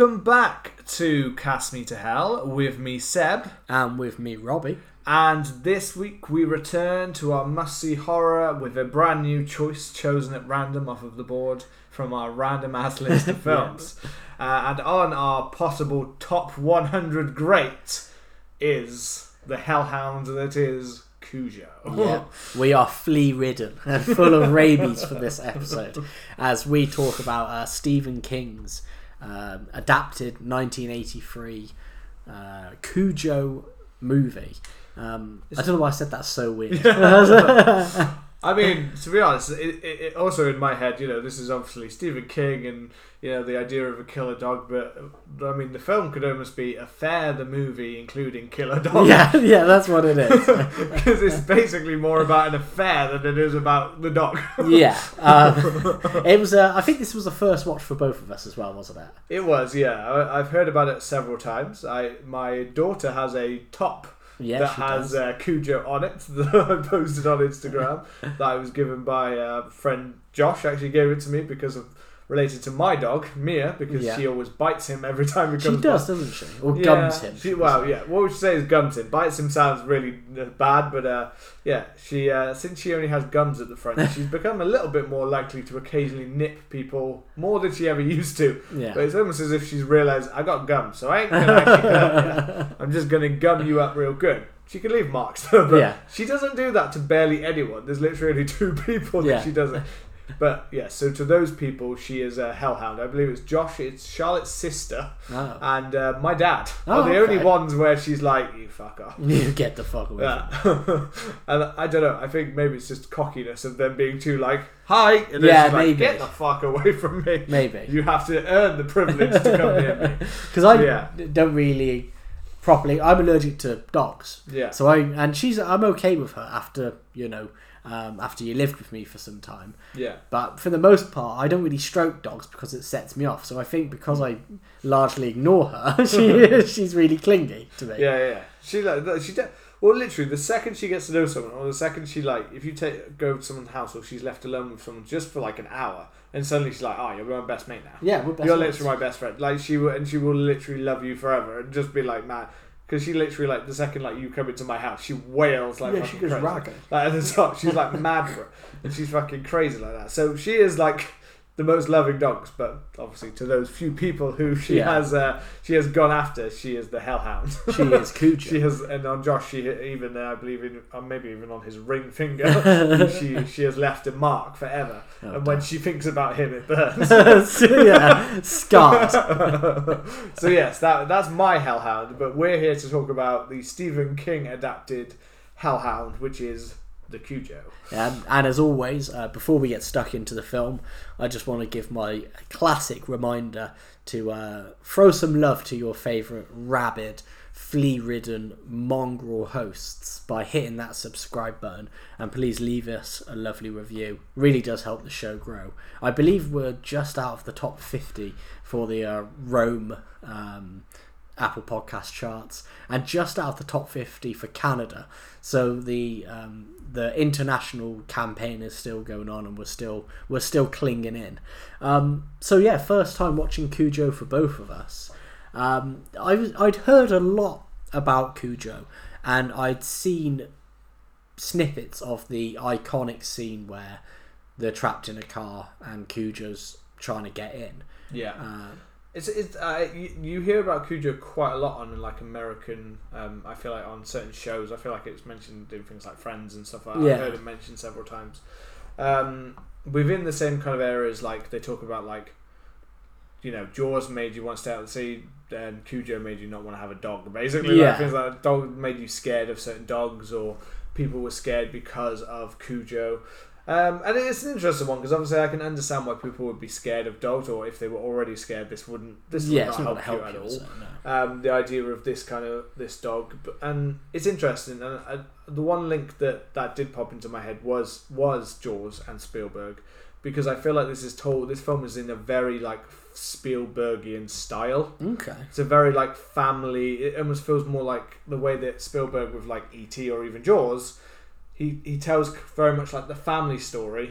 welcome back to Cast Me to Hell with me, Seb. And with me, Robbie. And this week we return to our must see horror with a brand new choice chosen at random off of the board from our random ass list of films. uh, and on our possible top 100 great is the hellhound that is Cujo. Yeah, we are flea ridden and full of rabies for this episode as we talk about uh, Stephen King's um, adapted 1983 uh, Cujo movie. Um, I don't know why I said that so weird. I mean, to be honest, it, it, it also in my head, you know, this is obviously Stephen King and you know the idea of a killer dog, but I mean, the film could almost be a fair the movie, including Killer Dog. yeah, yeah, that's what it is. because it's basically more about an affair than it is about the dog. yeah, um, it was. Uh, I think this was the first watch for both of us as well, wasn't it? It was, yeah. I, I've heard about it several times. I my daughter has a top Yeah, that has uh, Cujo on it that I posted on Instagram that I was given by uh, friend Josh. Actually, gave it to me because of related to my dog Mia because Yeah. she always bites him every time he comes. She does, by. doesn't she? Or Yeah, gums him. She, well, yeah. What would you say is gums him? Bites him sounds really uh, bad, but uh, yeah, she uh, since she only has gums at the front, she's become a little bit more likely to occasionally nip people more than she ever used to. Yeah. But it's almost as if she's realised I got gum, so I ain't gonna actually hurt you. I'm just gonna gum you up real good. She can leave marks, but Yeah. she doesn't do that to barely anyone. There's literally only two people that Yeah. she does it. But yeah, so to those people, she is a hellhound. I believe it's Josh, it's Charlotte's sister, Oh. and uh, my dad Oh, are the only ones where she's like, "You fuck off." You get the fuck away. from me. Yeah, and I don't know. I think maybe it's just cockiness of them being too like, "Hi," and then Yeah, like, maybe. "Get the fuck away from me." Maybe. You have to earn the privilege to come near me. because I Yeah. don't really properly. I'm allergic to dogs, Yeah. so I and she's I'm okay with her after you know um, after you lived with me for some time. Yeah. But for the most part, I don't really stroke dogs because it sets me off. So I think because I largely ignore her, she she's really clingy to me. Yeah, yeah, yeah. She like she. De- well, literally, the second she gets to know someone, or the second she like, if you take go to someone's house, or she's left alone with someone just for like an hour, and suddenly she's like, "Oh, you're my best mate now. Yeah, we're best you're mates. literally my best friend." Like she will, and she will literally love you forever, and just be like, "Man." Because she literally like the second like you come into my house, she wails like Yeah, she goes crazy. ragged. Like at the top, she's like mad and she's fucking crazy like that. So she is like the most loving dogs, but obviously to those few people who she Yeah. has, uh, she has gone after, she is the hellhound. She is Cujo. She has, and on Josh, she even uh, I believe in, uh, maybe even on his ring finger, she she has left a mark forever. Oh, and when she thinks about him, it burns. yeah, scars. so yes, that that's my Hellhound. But we're here to talk about the Stephen King adapted Hellhound, which is the Cujo. Um, and as always, uh, before we get stuck into the film, I just want to give my classic reminder to uh, throw some love to your favourite rabid, flea ridden mongrel hosts by hitting that subscribe button and please leave us a lovely review. Really does help the show grow. I believe we're just out of the top 50 for the uh, Rome. Um, Apple Podcast charts, and just out of the top 50 for Canada. So the um, the international campaign is still going on, and we're still we're still clinging in. Um, so yeah, first time watching Cujo for both of us. Um, I was, I'd heard a lot about Cujo, and I'd seen snippets of the iconic scene where they're trapped in a car and Cujo's trying to get in. Yeah. Uh, It's, it's uh, you, you hear about Cujo quite a lot on like American. Um, I feel like on certain shows. I feel like it's mentioned in things like Friends and stuff like that. Yeah. I've heard it mentioned several times. Um, within the same kind of areas, like they talk about like, you know, Jaws made you want to stay out at sea, and Cujo made you not want to have a dog. Basically, Yeah. like things like dog made you scared of certain dogs, or people were scared because of Cujo. Um, and it's an interesting one because obviously I can understand why people would be scared of dogs, or if they were already scared, this wouldn't this would yeah, not not help, help you at all. it? No. Um, the idea of this kind of this dog, and it's interesting. And I, the one link that that did pop into my head was was Jaws and Spielberg, because I feel like this is told. This film is in a very like Spielbergian style. Okay. It's a very like family. It almost feels more like the way that Spielberg with like E.T. or even Jaws. He he tells very much like the family story.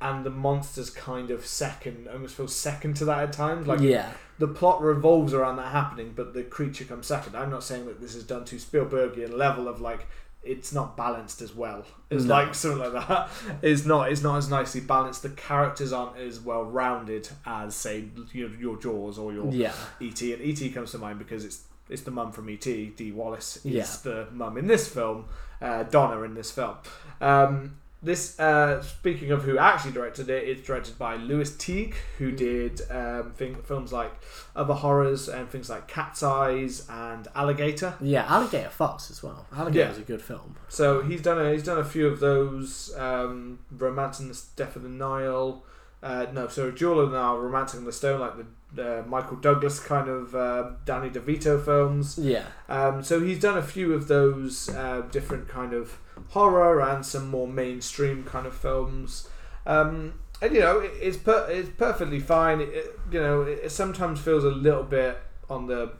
and the monsters kind of second, almost feel second to that at times. Like yeah, the plot revolves around that happening, but the creature comes second. I'm not saying that this is done to Spielbergian level of like it's not balanced as well. It's No. like something like that. It's not. It's not as nicely balanced. The characters aren't as well rounded as say your, your Jaws or your yeah, ET. And ET comes to mind because it's it's the mum from ET. Dee Wallace is Yeah. the mum in this film. Uh, Donna in this film. Um, this uh, speaking of who actually directed it, it's directed by Lewis Teague, who did um, thing, films like other horrors and things like Cat's Eyes and Alligator. yeah. Alligator Fox as well. Alligator Yeah. is a good film. So he's done a he's done a few of those. Um, Romancing the Death of the Nile. Uh, no, so the Nile, Romancing the Stone, like the uh, Michael Douglas kind of uh, Danny DeVito films. Yeah, Um, so he's done a few of those uh, different kind of horror and some more mainstream kind of films. Um, and you know, it, it's per- it's perfectly fine. It- you know, it, it sometimes feels a little bit on the.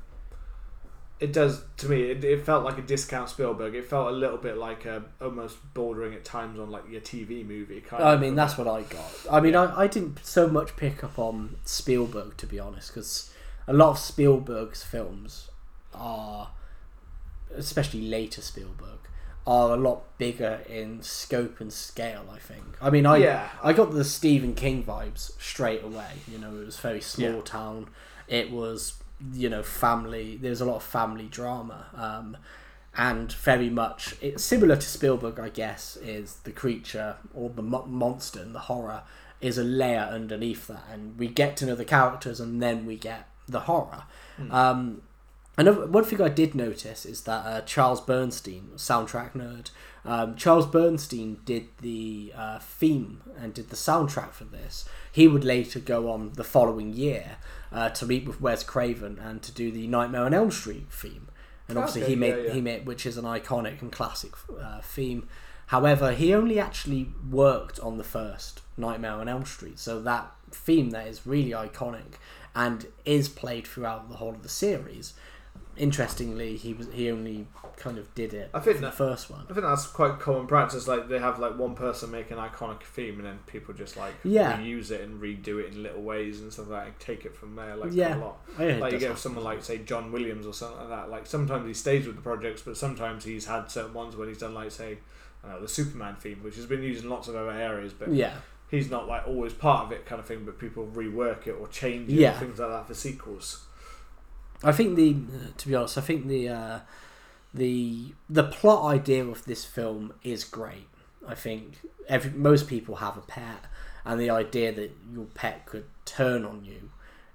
It does to me. It, it felt like a discount Spielberg. It felt a little bit like a almost bordering at times on like your TV movie kind I mean that's what I got. I mean I, I didn't so much pick up on Spielberg to be honest, because a lot of Spielberg's films are, especially later Spielberg, are a lot bigger in scope and scale. I think. I mean I Yeah. I got the Stephen King vibes straight away. You know, it was very small Yeah. town. It was you know family. There's a lot of family drama, um, and very much it's similar to Spielberg. I guess is the creature or the mo- monster and the horror is a layer underneath that, and we get to know the characters, and then we get the horror. Um, Another one thing I did notice is that uh, Charles Bernstein, soundtrack nerd, um, Charles Bernstein did the uh, theme and did the soundtrack for this. He would later go on the following year uh, to meet with Wes Craven and to do the Nightmare on Elm Street theme. And obviously, Okay, he made yeah, yeah. he made which is an iconic and classic uh, theme. However, he only actually worked on the first Nightmare on Elm Street, so that theme there is really iconic and is played throughout the whole of the series. Interestingly, he was he only kind of did it I think for the first one. I think that's quite common practice. Like they have like one person make an iconic theme, and then people just like Yeah. reuse it and redo it in little ways and stuff like that, and take it from there. Like Yeah. a lot. Yeah, Like you get someone like say John Williams or something like that. Like sometimes he stays with the projects, but sometimes he's had certain ones where he's done like say. I the Superman theme, which has been used in lots of other areas, but yeah, he's not like always part of it, kind of thing. But people rework it or change it, Yeah. things like that for sequels. I think the to be honest, I think the uh, the the plot idea of this film is great. I think every most people have a pet, and the idea that your pet could turn on you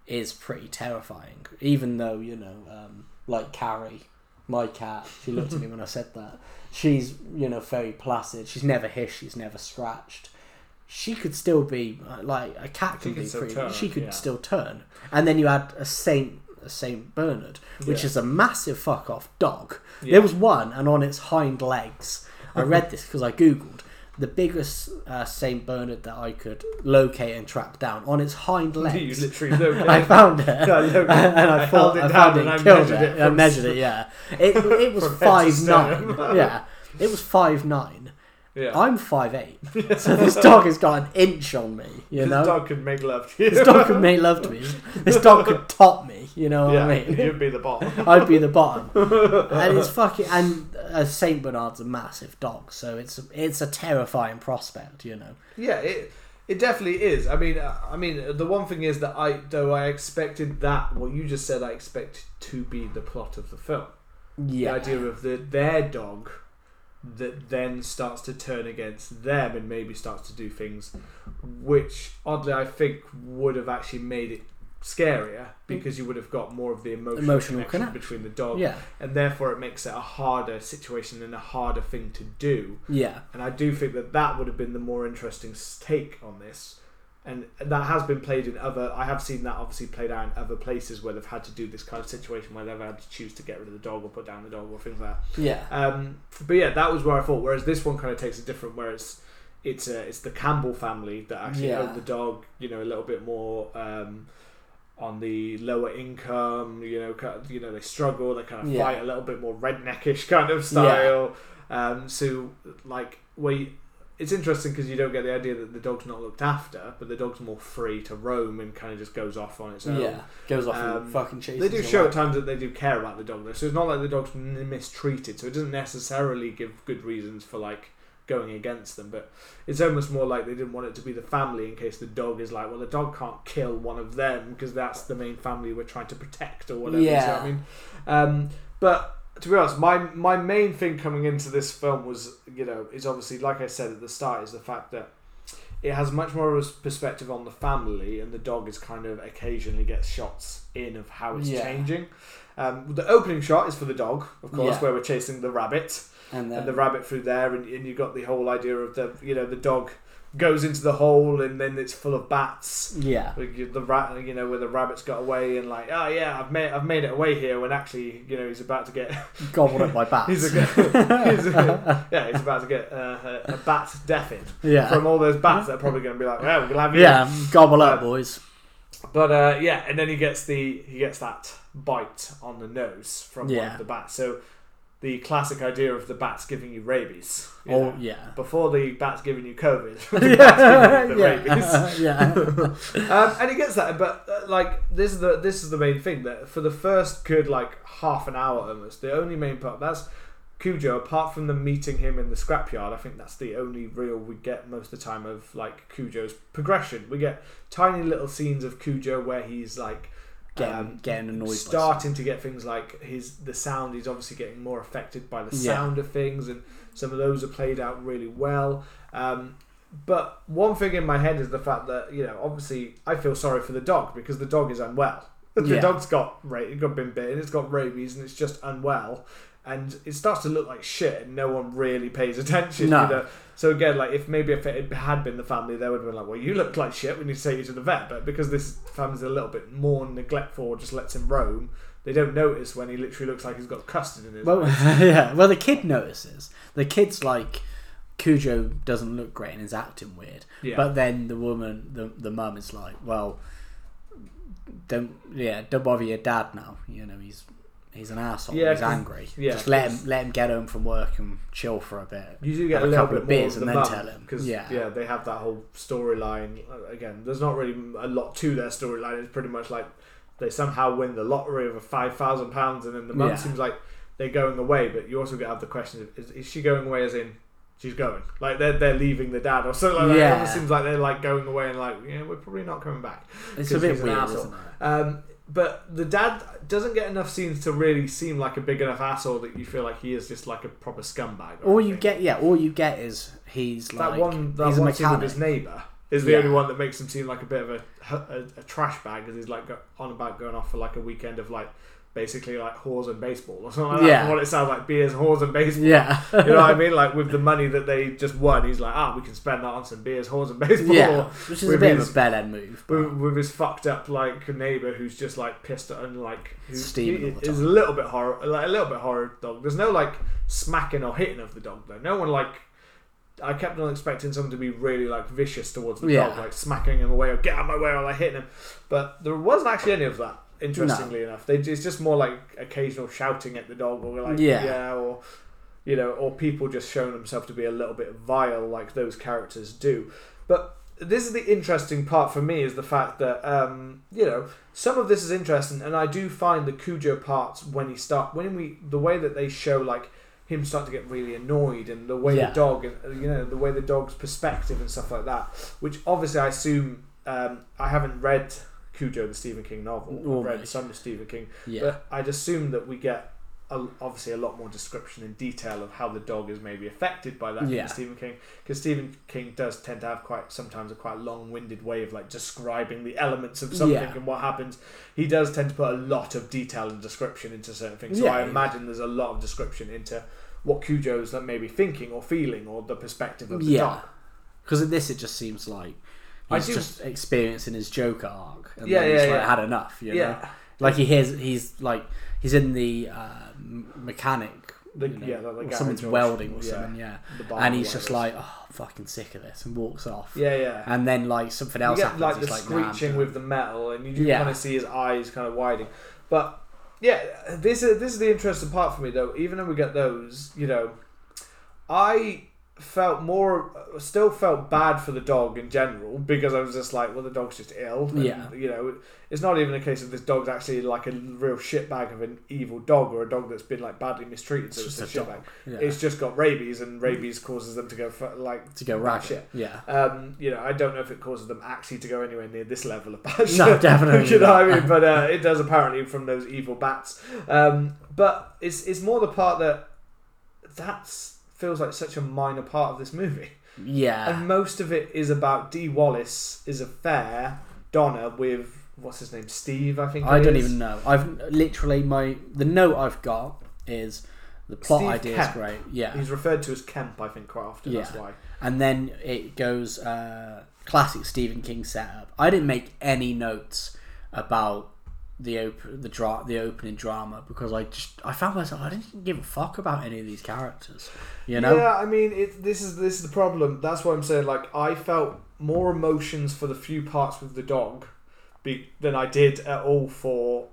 is pretty terrifying. Even though you know, um, like Carrie, my cat, she looked at me when I said that. She's you know very placid. She's never hissed. She's never scratched. She could still be uh, like a cat She can can be pretty. turn, she could yeah. still turn. And then you add a Saint Saint Bernard, which Yeah. is a massive fuck off dog. Yeah. There was one, and on its hind legs, I read this because I googled the biggest uh, Saint Bernard that I could locate and track down on its hind you legs. literally look I found it, looked- and I, I thought held it I found down it, and I killed measured it. it I measured it. Yeah, it it was From head to five nine. yeah, it was five nine. Yeah. I'm five eight, so this dog has got an inch on me. You know, this dog could make love to you. this dog could make love to me. This dog could top me. You know what yeah, I mean? you'd be the bottom. I'd be the bottom. and it's fucking and uh, Saint Bernard's a massive dog, so it's it's a terrifying prospect, you know. Yeah, it it definitely is. I mean, uh, I mean, the one thing is that I though I expected that what you just said, I expected to be the plot of the film. Yeah, The idea of the their dog that then starts to turn against them and maybe starts to do things which oddly I think would have actually made it scarier because you would have got more of the emotional, Emotional connection connect. between the dog yeah, and therefore it makes it a harder situation and a harder thing to do yeah, and I do think that that would have been the more interesting take on this. And that has been played in other. I have seen that obviously played out in other places where they've had to do this kind of situation where they've had to choose to get rid of the dog or put down the dog or things like that. yeah. Um, but yeah, that was where I thought. Whereas this one kind of takes a different. Where it's it's uh, it's the Campbell family that actually Yeah. own the dog. You know, a little bit more. Um, on the lower income, you know, kind of- you know they struggle. They kind of Yeah. fight a little bit more redneckish kind of style. Um, so like we, it's interesting because you don't get the idea that the dog's not looked after, but the dog's more free to roam and kind of just goes off on its own. yeah, goes off Um, and fucking chases. They do show at times that they do care about the dog though, so it's not like the dog's mistreated. So it doesn't necessarily give good reasons for like going against them, but it's almost more like they didn't want it to be the family in case the dog is like, well, the dog can't kill one of them because that's the main family we're trying to protect or whatever. Yeah. I mean, um, but to be honest, my my main thing coming into this film was, you know, is obviously like I said at the start, is the fact that it has much more of a perspective on the family, and the dog is kind of occasionally gets shots in of how it's Yeah. changing. Um, the opening shot is for the dog, of course, Yeah. where we're chasing the rabbit and then and the rabbit through there, and, and you got the whole idea of the you know the dog goes into the hole and then it's full of bats. yeah, The rat, you know, where the rabbit's got away and like, oh yeah, I've made I've made it away here. When actually, you know, he's about to get gobbled up by bats. he's, a, he's a, yeah, he's about to get uh, a, a bat deafened yeah, from all those bats that are probably going to be like, well, we'll have you. yeah, gobble up, Um, boys. But uh, yeah, and then he gets the he gets that bite on the nose from one of the bats. So the classic idea of the bats giving you rabies. you Oh know. yeah. Before the bats giving you COVID, the bats giving you the rabies. yeah, yeah, um, and he gets that, but uh, like this is the this is the main thing that for the first good like half an hour almost, the only main part that's Cujo. Apart from them meeting him in the scrapyard, I think that's the only real we get most of the time of like Cujo's progression. We get tiny little scenes of Cujo where he's like getting um, getting annoyed. by starting to get things like his the sound he's obviously getting more affected by the Yeah. sound of things and some of those are played out really well um, but one thing in my head is the fact that you know obviously I feel sorry for the dog because the dog is unwell the Yeah. dog's got ra- it got been bitten it's got rabies and it's just unwell and it starts to look like shit and no one really pays attention No. you know so again, like if maybe if it had been the family, they would have been like, "Well, you look like shit. We need to take you to the vet." But because this family's a little bit more neglectful, just lets him roam, they don't notice when he literally looks like he's got custard in his. Well, yeah. Well, the kid notices. The kid's like, Cujo doesn't look great and is acting weird. yeah, But then the woman, the the mum is like, well, don't yeah, don't bother your dad now. You know he's he's an asshole. Yeah, he's angry. yeah, Just let him let him get home from work and chill for a bit. you do get a a couple bit of beers and then mum, tell him. because Yeah. yeah, they have that whole storyline. Uh, Again, there's not really a lot to their storyline. It's pretty much like they somehow win the lottery of a five thousand pounds, and then the mum Yeah. seems like they're going away. But you also get have the question: of, is, is she going away? As in, she's going like they're they're leaving the dad or something like that. It Yeah. seems like they're like going away and like yeah, we're probably not coming back. It's a bit weird, isn't it? Um, but the dad doesn't get enough scenes to really seem like a big enough asshole that you feel like he is just like a proper scumbag. or All you get, yeah, all you get is he's that like one that he's a one scene with his neighbour is the Yeah. only one that makes him seem like a bit of a a, a trash bag because he's like on about going off for like a weekend of like basically like whores and baseball or something like. Yeah. From what it sounds like beers, whores and baseball. Yeah, You know what I mean? Like with the money that they just won, he's like, ah, we can spend that on some beers, whores, and baseball. yeah, which is a bit his- of a bad end move. with, with his fucked up like neighbor who's just like pissed at and like who Steaming all the is a little bit horror like a little bit horror dog. There's no like smacking or hitting of the dog though. No one like I kept on expecting someone to be really like vicious towards the Yeah. dog, like smacking him away or get out of my way or like hitting him. But there wasn't actually any of that. Interestingly enough, they it's just more like occasional shouting at the dog or like Yeah. yeah or you know or people just showing themselves to be a little bit vile like those characters do. But this is the interesting part for me is the fact that um, you know some of this is interesting, and I do find the Cujo parts when he start when we the way that they show like him start to get really annoyed and the way Yeah. the dog and you know the way the dog's perspective and stuff like that, which obviously I assume um, I haven't read Cujo the Stephen King novel. I've Or read me. some Stephen King, Yeah, but I'd assume that we get a, obviously a lot more description and detail of how the dog is maybe affected by that Yeah. Stephen King because Stephen King does tend to have quite sometimes a quite long-winded way of like describing the elements of something Yeah. and what happens. He does tend to put a lot of detail and description into certain things. So Yeah, I imagine there's a lot of description into what Cujo's like maybe thinking or feeling or the perspective of the yeah. dog. Because in this, it just seems like he's do- just experiencing his Joker arc, and Yeah, then he's yeah, like yeah. had enough. You know? Yeah. like he hears he's like he's in the uh, mechanic. The- you know, yeah, or someone's welding or yeah, something, yeah. And he's just like, oh, I'm fucking sick of this, and walks off. yeah, yeah. And then like something you else get happens. like the like, screeching with the metal, and you do kind of see his eyes kind of widening. But yeah, this is this is the interesting part for me though. Even though we get those, you know, I felt more still felt bad for the dog in general because I was just like, well, the dog's just ill. And, Yeah. You know, it's not even a case of this dog's actually like a real shitbag of an evil dog or a dog that's been like badly mistreated. So it's, It's a just a shitbag. yeah. It's just got rabies, and rabies causes them to go for, like to go shit. Yeah. Um, you know, I don't know if it causes them actually to go anywhere near this level of bad shit. No, definitely you know what I mean? But uh, it does apparently from those evil bats. Um, but it's it's more the part that that's feels like such a minor part of this movie, Yeah. and most of it is about Dee Wallace's affair, Donna with what's his name, Steve, I think. I don't is. even know. I've literally my the note I've got is the plot Steve idea Kemp. is great. Yeah. He's referred to as Kemp, I think, quite often. That's Yeah. why. and then it goes uh, classic Stephen King setup. I didn't make any notes about the op- the dra- the opening drama because I just I found myself I didn't give a fuck about any of these characters. You know? Yeah, I mean, it, this is this is the problem. That's why I'm saying, like, I felt more emotions for the few parts with the dog be, than I did at all for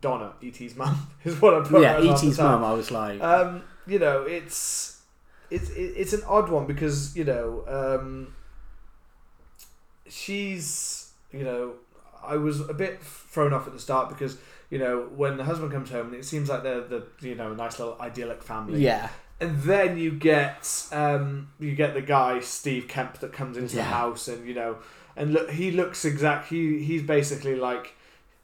Donna, E.T.'s mum. Is what I put. Yeah, E.T.'s mum. I was like, Um, you know, it's it's it's an odd one because you know um, she's you know I was a bit thrown off at the start because you know when the husband comes home and it seems like they're the you know a nice little idyllic family yeah, and then you get um, you get the guy Steve Kemp that comes into the house, and you know, and look, he looks exact. He he's basically like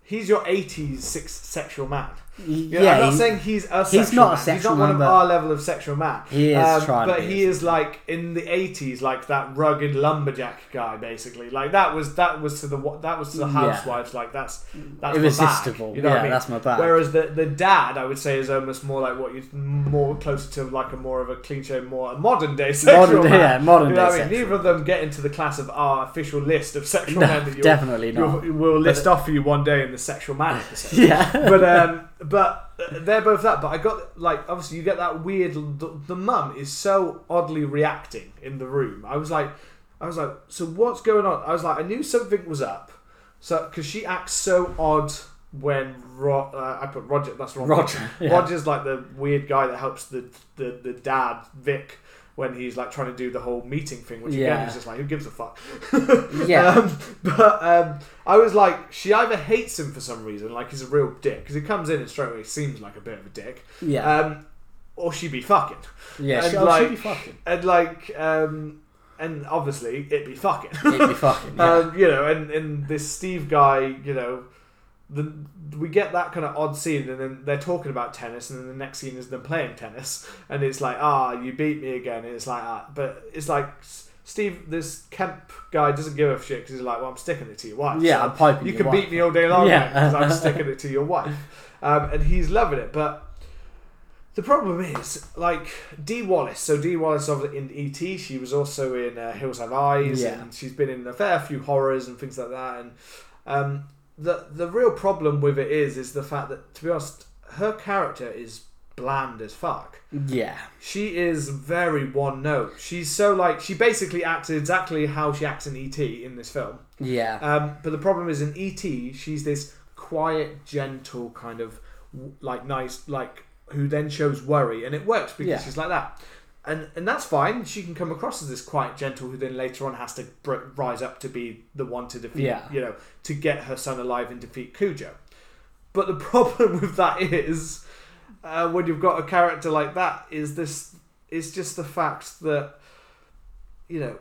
he's your '80s sex, sexual man. Yeah. Yeah, I'm not he- saying he's a he's sexual not a man. he's not one man, of our level of sexual man. He is Um, trying to but he is like in the '80s, like that rugged lumberjack guy, basically. Like that was that was to the that was to the Yeah. housewives. Like that's that's irresistible. bag, you know yeah, what I mean? that's my bad. Whereas the the dad, I would say, is almost more like what you more closer to like a more of a clean cliche, more a modern day sexual modern day, man. yeah, modern You day. know what I mean? Neither of them get into the class of our official list of sexual No, men that you'll, definitely not. we'll list off for you one day in the sexual man episode. Yeah, but um, but uh, they're both that. But I got like obviously you get that weird. The, the mum is so oddly reacting in the room. I was like, I was like, so what's going on? I was like, I knew something was up. So because she acts so odd when Ro- uh, I put Roger. That's wrong. Roger. Yeah. Roger's like the weird guy that helps the the, the dad Vic when he's like trying to do the whole meeting thing, which again Yeah. is just like who gives a fuck. Yeah. Um, but um, I was like, she either hates him for some reason, like he's a real dick, because he comes in and straight away seems like a bit of a dick, yeah, um, or she'd be fucking, yeah. and She, oh, like- she'd be fucking. and like, um, and obviously it be fucking. It'd be fucking. Yeah. Um, you know, and, and this Steve guy, you know, the we get that kind of odd scene, and then they're talking about tennis, and then the next scene is them playing tennis, and it's like, ah, you beat me again, and it's like that, but it's like Steve, this Kemp guy doesn't give a shit because he's like, well, I'm sticking it to your wife. yeah, so I'm piping. you can wife. beat me all day long Yeah. because I'm sticking it to your wife, um, and he's loving it, but. The problem is, like Dee Wallace. So Dee Wallace of in E.T. She was also in uh, Hills Have Eyes, Yeah. and she's been in a fair few horrors and things like that. And um, the the real problem with it is, is the fact that to be honest, her character is bland as fuck. Yeah, She is very one note. She's so like she basically acts exactly how she acts in E.T. in this film. yeah, Um, but the problem is in E.T. she's this quiet, gentle kind of like nice like who then shows worry, and it works because Yeah. she's like that. And, and that's fine. She can come across as this quiet, gentle, who then later on has to br- rise up to be the one to defeat, Yeah. you know, to get her son alive and defeat Cujo. But the problem with that is, uh, when you've got a character like that, is this is just the fact that, you know,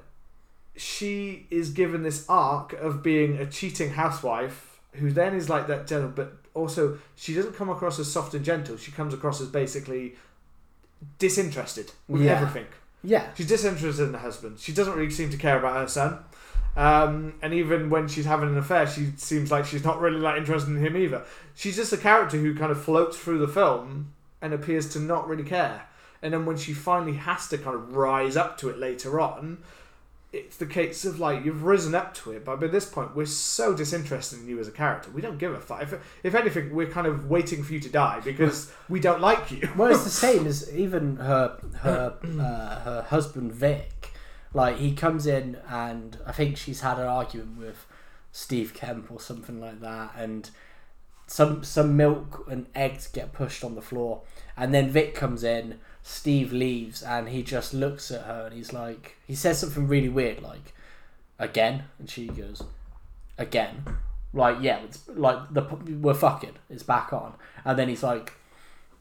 she is given this arc of being a cheating housewife who then is like that gentle, but also she doesn't come across as soft and gentle. She comes across as basically disinterested with Yeah. everything. yeah. She's disinterested in her husband. She doesn't really seem to care about her son. Um, and even when she's having an affair, she seems like she's not really that interested in him either. She's just a character who kind of floats through the film and appears to not really care. And then when she finally has to kind of rise up to it later on, it's the case of like you've risen up to it, but by this point we're so disinterested in you as a character. We don't give a fuck. If, if anything, we're kind of waiting for you to die because we don't like you. Well, it's the same as even her her uh, her husband Vic. Like he comes in and I think she's had an argument with Steve Kemp or something like that, and some some milk and eggs get pushed on the floor, and then Vic comes in, Steve leaves and he just looks at her and he's like, he says something really weird, like, again, and she goes, again, like yeah, it's like the we're fucking, it's back on, and then he's like,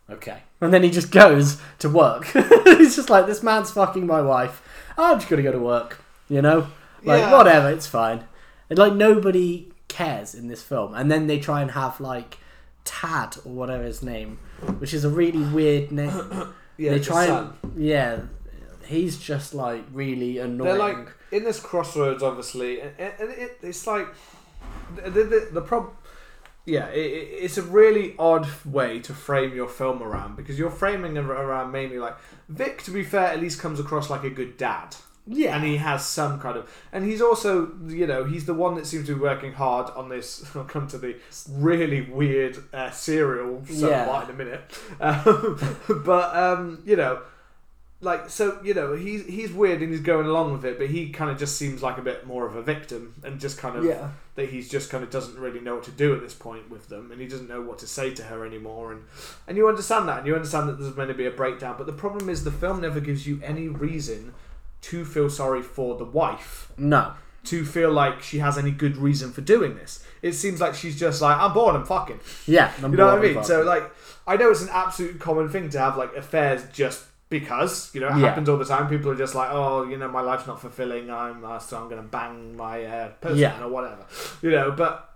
okay, and then he just goes to work. he's just like, this man's fucking my wife. I'm just gonna go to work, you know, like Yeah. whatever, it's fine. And like nobody cares in this film, and then they try and have like Tad or whatever his name, which is a really weird name. Yeah, they try and yeah, he's just like really annoying. They're like in this crossroads, obviously, and, and it, it's like the the, the, problem. Yeah, it, it- it's a really odd way to frame your film around because you're framing it around mainly like Vic. To be fair, at least comes across like a good dad. Yeah, and he has some kind of and he's also you know he's the one that seems to be working hard on this i'll come to the really weird uh, serial Yeah. in a minute. Um, but um you know like so you know he's he's weird and he's going along with it but he kind of just seems like a bit more of a victim and just kind of yeah, that he's just kind of doesn't really know what to do at this point with them and he doesn't know what to say to her anymore and and you understand that and you understand that there's going to be a breakdown but the problem is the film never gives you any reason to feel sorry for the wife. No, to feel like she has any good reason for doing this. It seems like she's just like i'm bored i'm fucking. Yeah. I'm you know what i mean? So like i know it's an absolute common thing to have like affairs just because you know it Yeah. happens all the time. People are just like oh you know my life's not fulfilling. I'm uh, so i'm gonna bang my uh, person Yeah. or whatever. You know but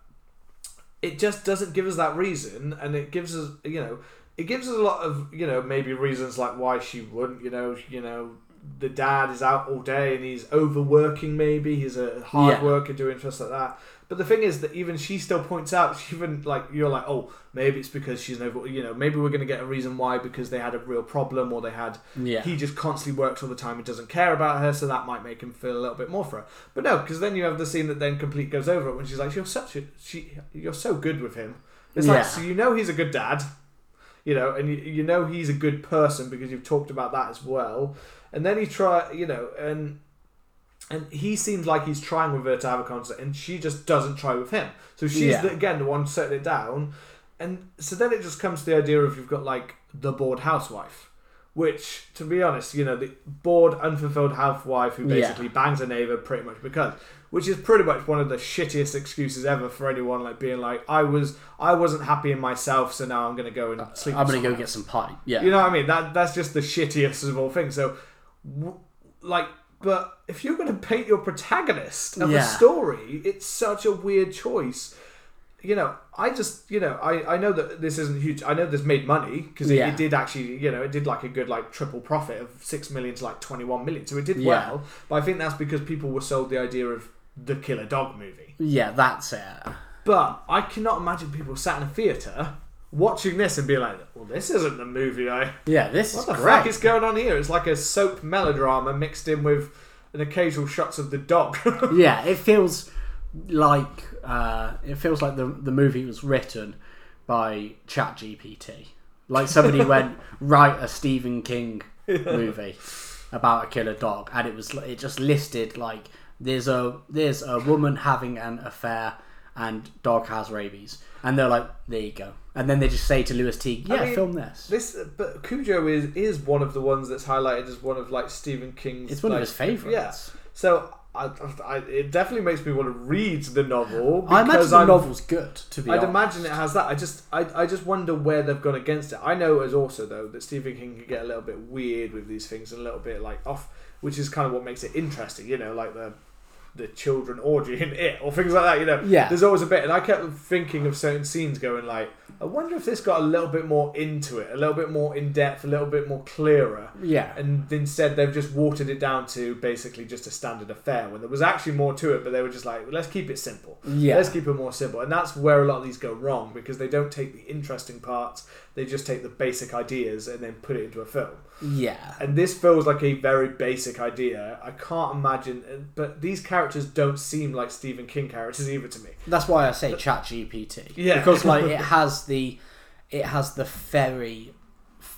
it just doesn't give us that reason and it gives us you know it gives us a lot of you know maybe reasons like why she wouldn't you know you know the dad is out all day and he's overworking maybe he's a hard Yeah. worker doing stuff like that but the thing is that even she still points out she even like you're like oh maybe it's because she's over you know maybe we're going to get a reason why because they had a real problem or they had yeah, he just constantly works all the time and doesn't care about her, so that might make him feel a little bit more for her. But no, because then you have the scene that then complete goes over it when she's like, "You're such a she, you're so good with him." It's Yeah. like so you know he's a good dad, you know, and you, you know he's a good person because you've talked about that as well. And then he try, you know, and and he seems like he's trying with her to have a concert, and she just doesn't try with him. So she's Yeah. the, again the one setting it down, and so then it just comes to the idea of you've got like the bored housewife, which to be honest, you know, the bored unfulfilled housewife who Yeah. basically bangs a neighbor pretty much because, which is pretty much one of the shittiest excuses ever for anyone like being like I was I wasn't happy in myself, so now I'm gonna go and uh, sleep. I'm gonna go get some pie. Yeah, You know what I mean? That that's just the shittiest of all things. So, like, but if you're going to paint your protagonist of Yeah. a story, it's such a weird choice. You know, I just, you know, I, I know that this isn't huge. I know this made money because it, Yeah. it did actually, you know, it did like a good like triple profit of six million to like twenty one million. So it did Yeah. well. But I think that's because people were sold the idea of the killer dog movie. yeah, that's it. But I cannot imagine people sat in a theater watching this and be like, "Well, this isn't the movie I Yeah, this what is the great. fuck is going on here? It's like a soap melodrama mixed in with an occasional shots of the dog. yeah, it feels like uh, it feels like the the movie was written by ChatGPT. Like somebody went write a Stephen King movie about a killer dog, and it was it just listed like there's a there's a woman having an affair and dog has rabies, and they're like there you go, and then they just say to Lewis Teague, yeah, mean, film this. this, but Cujo is is one of the ones that's highlighted as one of like Stephen King's. It's one like, of his favourites. Yeah. So I, I, it definitely makes me want to read the novel. I imagine the I'm- novel's good. To be I'd honest. imagine it has that. I just, I, I just wonder where they've gone against it. I know as also though that Stephen King can get a little bit weird with these things and a little bit like off, which is kind of what makes it interesting. You know, like the the children orgy in it or things like that. You know, Yeah. There's always a bit, and I kept thinking of certain scenes, going like, I wonder if this got a little bit more into it, a little bit more in depth, a little bit more clearer. Yeah. And instead, they've just watered it down to basically just a standard affair when there was actually more to it, but they were just like, let's keep it simple. Yeah. Let's keep it more simple. And that's where a lot of these go wrong because they don't take the interesting parts, they just take the basic ideas and then put it into a film. Yeah. And this feels like a very basic idea. I can't imagine, uh, but these characters don't seem like Stephen King characters either to me. That's why I say Chat GPT. Yeah. Because like it has the it has the very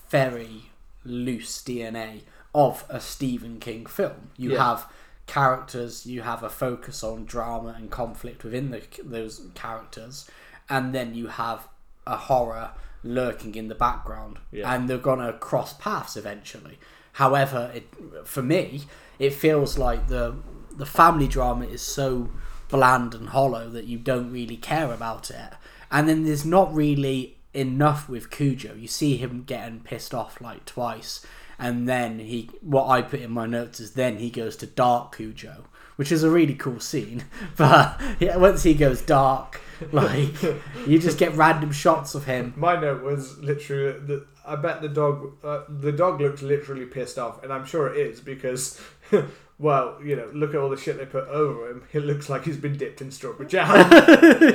very loose DNA of a Stephen King film. You Yeah. have characters, you have a focus on drama and conflict within the, those characters, and then you have a horror lurking in the background, Yeah. and they're gonna cross paths eventually. However, it, for me, it feels like the the family drama is so bland and hollow that you don't really care about it. And then there's not really enough with Cujo. You see him getting pissed off like twice, and then he what I put in my notes is then he goes to dark Cujo, which is a really cool scene. But yeah, once he goes dark, like you just get random shots of him. My note was literally that I bet the dog uh, the dog looks literally pissed off, and I'm sure it is because. Well, you know, look at all the shit they put over him. It looks like he's been dipped in strawberry jam.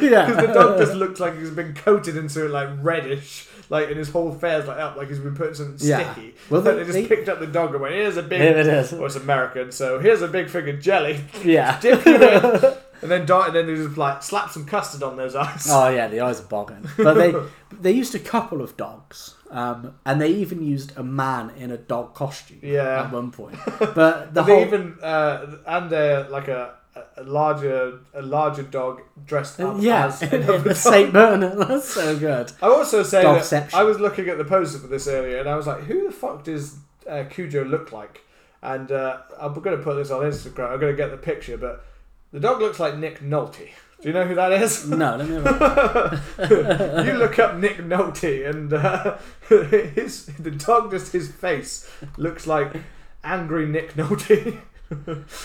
yeah, Because the dog just looks like he's been coated into like reddish, like, and his whole fair's like up, like he's been putting something Yeah. sticky. Well, Well, they- they, just they- picked up the dog and went, "Here's a big." Here it is. Well, it's American, so here's a big figure jelly. yeah. Dip you in. And then, Don- and then they just like slap some custard on those eyes. Oh yeah, the eyes are bogging. But they they used a couple of dogs, um, and they even used a man in a dog costume Yeah. at one point. But the But they even uh, and uh, like a, a larger a larger dog dressed up yeah, as in another. Saint Bernard. That's so good. I also say that. I was looking at the poster for this earlier, and I was like, "Who the fuck does uh, Cujo look like?" And uh, I'm going to put this on Instagram. I'm going to get the picture, but the dog looks like Nick Nolte. Do you know who that is? No, let me. Have you look up Nick Nolte, and uh, his the dog just his face looks like angry Nick Nolte.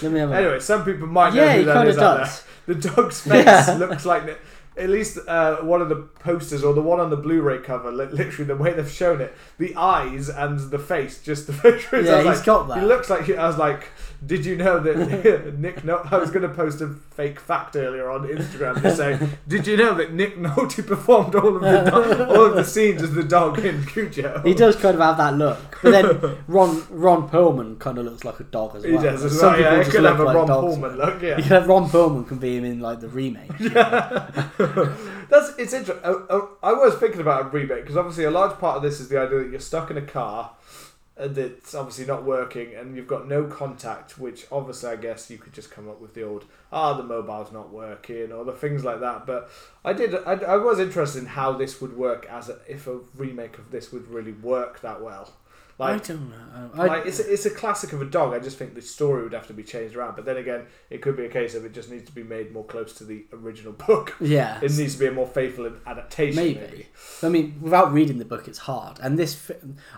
Let me have a. anyway, some people might know yeah, who he that is out does. there. The dog's face Yeah. looks like at least uh, one of the posters or the one on the Blu-ray cover. li- Literally, the way they've shown it, the eyes and the face, just the pictures. Yeah, he's like, got that. He looks like. I was like, did you know that Nick? No- I was going to post a fake fact earlier on Instagram to say, did you know that Nick Nolte performed all of the do- all of the scenes as the dog in Cujo? He does kind of have that look, but then Ron Ron Perlman kind of looks like a dog as well. He does as well. Yeah, people he just could look have a like Ron. Perlman look. Yeah. Have Ron Perlman can be him in like the remake. That's it's interesting. I, uh, uh, I was thinking about a remake because obviously a large part of this is the idea that you're stuck in a car it's obviously not working and you've got no contact. Which obviously I guess you could just come up with the old ah the mobile's not working or the things like that. But I did I, I was interested in how this would work as a, if a remake of this would really work that well. I Like don't know. I, like it's a, it's a classic of a dog. I just think the story would have to be changed around. But then again, it could be a case of it just needs to be made more close to the original book. yeah, It needs to be a more faithful adaptation. Maybe. Maybe. I mean, without reading the book, it's hard. And this,